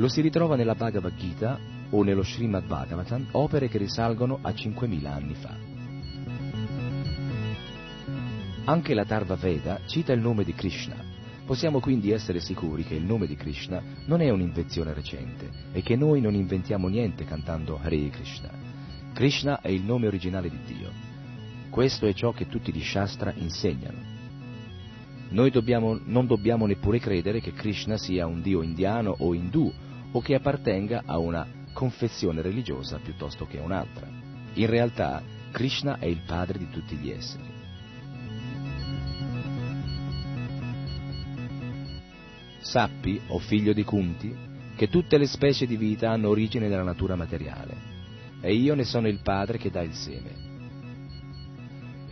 Lo si ritrova nella Bhagavad Gita o nello Srimad Bhagavatam, opere che risalgono a 5.000 anni fa. Anche la Tarva Veda cita il nome di Krishna. Possiamo quindi essere sicuri che il nome di Krishna non è un'invenzione recente e che noi non inventiamo niente cantando Hare Krishna. Krishna è il nome originale di Dio. Questo è ciò che tutti gli Shastra insegnano. Noi dobbiamo, non dobbiamo neppure credere che Krishna sia un dio indiano o indù o che appartenga a una confessione religiosa piuttosto che a un'altra. In realtà Krishna è il padre di tutti gli esseri. Sappi, o figlio di Kunti, che tutte le specie di vita hanno origine nella natura materiale, e io ne sono il padre che dà il seme.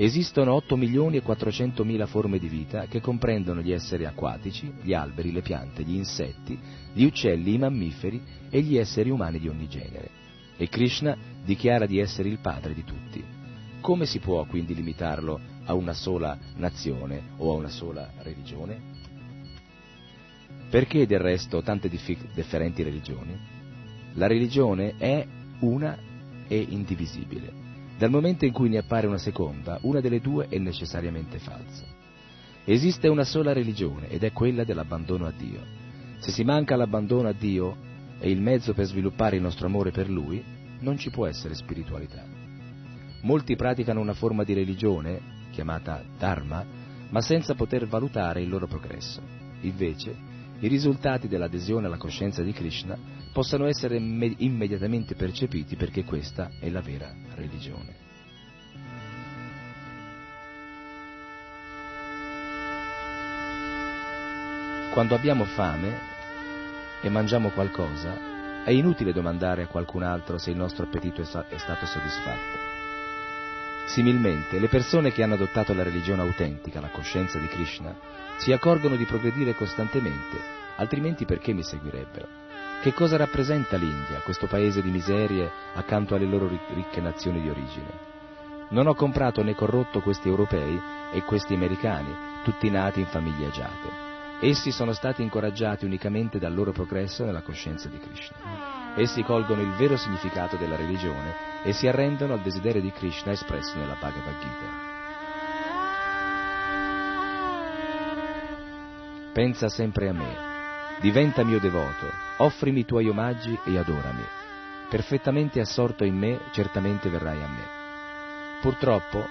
Esistono 8 milioni e 400 mila forme di vita che comprendono gli esseri acquatici, gli alberi, le piante, gli insetti, gli uccelli, i mammiferi e gli esseri umani di ogni genere. E Krishna dichiara di essere il padre di tutti. Come si può quindi limitarlo a una sola nazione o a una sola religione? Perché del resto tante diffi- differenti religioni? La religione è una e indivisibile. Dal momento in cui ne appare una seconda, una delle due è necessariamente falsa. Esiste una sola religione ed è quella dell'abbandono a Dio. Se si manca l'abbandono a Dio e il mezzo per sviluppare il nostro amore per Lui, non ci può essere spiritualità. Molti praticano una forma di religione, chiamata Dharma, ma senza poter valutare il loro progresso. Invece, i risultati dell'adesione alla coscienza di Krishna possano essere imme- immediatamente percepiti perché questa è la vera religione. Quando abbiamo fame e mangiamo qualcosa, è inutile domandare a qualcun altro se il nostro appetito è stato soddisfatto. Similmente, le persone che hanno adottato la religione autentica, la coscienza di Krishna, si accorgono di progredire costantemente, altrimenti perché mi seguirebbero? Che cosa rappresenta l'India, questo paese di miserie accanto alle loro ric- ricche nazioni di origine? Non ho comprato né corrotto questi europei e questi americani, tutti nati in famiglie agiate. Essi sono stati incoraggiati unicamente dal loro progresso nella coscienza di Krishna. Essi colgono il vero significato della religione e si arrendono al desiderio di Krishna espresso nella Bhagavad Gita. Pensa sempre a me, diventa mio devoto, offrimi i tuoi omaggi e adorami. Perfettamente assorto in me, certamente verrai a me. Purtroppo,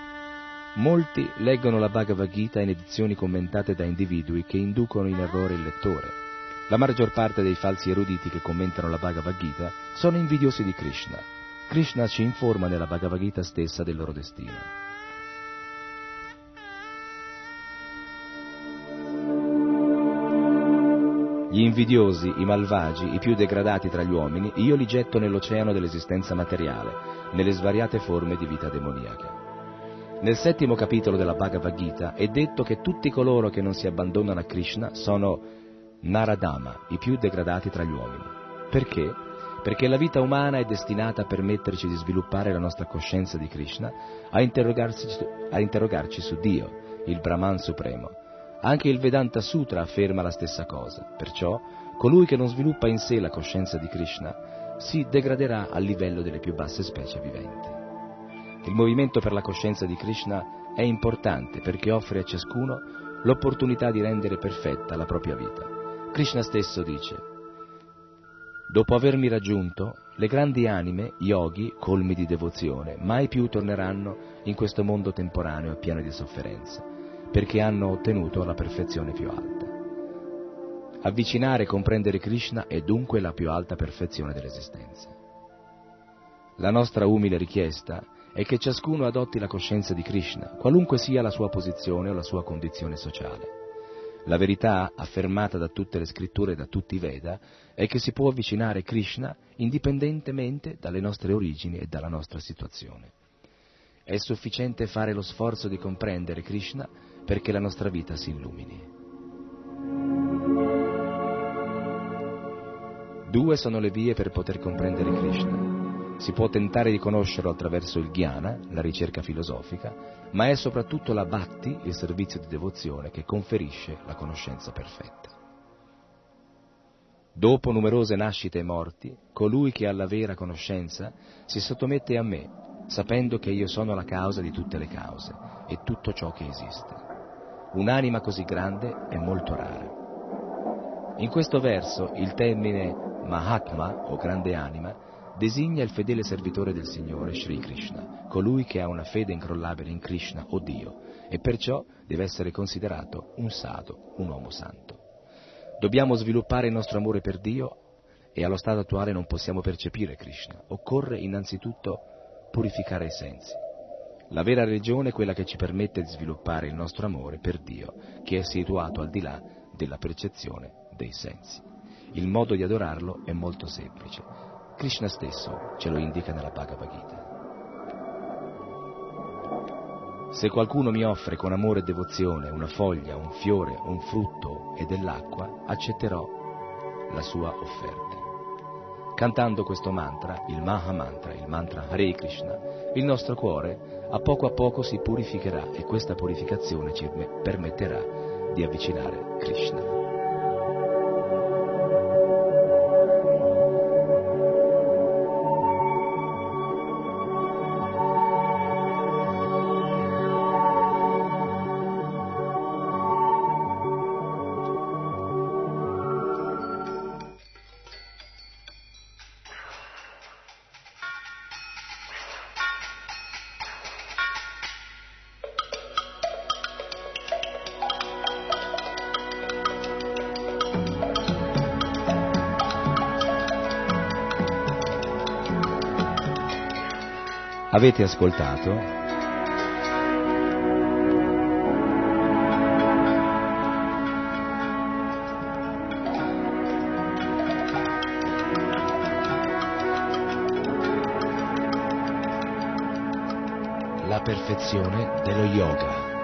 molti leggono la Bhagavad Gita in edizioni commentate da individui che inducono in errore il lettore. La maggior parte dei falsi eruditi che commentano la Bhagavad Gita sono invidiosi di Krishna. Krishna ci informa nella Bhagavad Gita stessa del loro destino. Gli invidiosi, i malvagi, i più degradati tra gli uomini, io li getto nell'oceano dell'esistenza materiale, nelle svariate forme di vita demoniaca. Nel settimo capitolo della Bhagavad Gita è detto che tutti coloro che non si abbandonano a Krishna sono Naradama, i più degradati tra gli uomini. Perché? Perché la vita umana è destinata a permetterci di sviluppare la nostra coscienza di Krishna, a a interrogarci su Dio, il Brahman Supremo. Anche il Vedanta Sutra afferma la stessa cosa, perciò colui che non sviluppa in sé la coscienza di Krishna si degraderà al livello delle più basse specie viventi. Il movimento per la coscienza di Krishna è importante perché offre a ciascuno l'opportunità di rendere perfetta la propria vita. Krishna stesso dice, Dopo avermi raggiunto, le grandi anime, yogi, colmi di devozione, mai più torneranno in questo mondo temporaneo e pieno di sofferenza, perché hanno ottenuto la perfezione più alta. Avvicinare e comprendere Krishna è dunque la più alta perfezione dell'esistenza. La nostra umile richiesta è che ciascuno adotti la coscienza di Krishna, qualunque sia la sua posizione o la sua condizione sociale. La verità, affermata da tutte le scritture e da tutti i Veda, è che si può avvicinare Krishna indipendentemente dalle nostre origini e dalla nostra situazione. È sufficiente fare lo sforzo di comprendere Krishna perché la nostra vita si illumini. Due sono le vie per poter comprendere Krishna. Si può tentare di conoscerlo attraverso il jnana, la ricerca filosofica, ma è soprattutto la bhakti, il servizio di devozione, che conferisce la conoscenza perfetta. Dopo numerose nascite e morti, colui che ha la vera conoscenza si sottomette a me, sapendo che io sono la causa di tutte le cause e tutto ciò che esiste. Un'anima così grande è molto rara. In questo verso il termine Mahatma o grande anima designa il fedele servitore del Signore Sri Krishna, colui che ha una fede incrollabile in Krishna o Dio e perciò deve essere considerato un sadhu, un uomo santo. Dobbiamo sviluppare il nostro amore per Dio e allo stato attuale non possiamo percepire Krishna. Occorre innanzitutto purificare i sensi. La vera religione è quella che ci permette di sviluppare il nostro amore per Dio, che è situato al di là della percezione dei sensi. Il modo di adorarlo è molto semplice. Krishna stesso ce lo indica nella Bhagavad Gita. Se qualcuno mi offre con amore e devozione una foglia, un fiore, un frutto e dell'acqua, accetterò la sua offerta. Cantando questo mantra, il Maha Mantra, il mantra Hare Krishna, il nostro cuore a poco a poco si purificherà e questa purificazione ci permetterà di avvicinare Krishna. Avete ascoltato La perfezione dello yoga.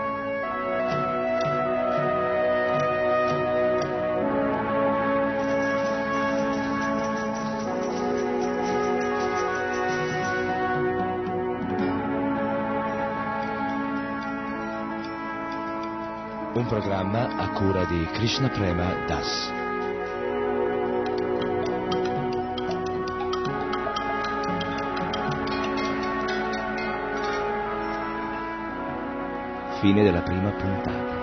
Programma a cura di Krishna Prema Das. Fine della prima puntata.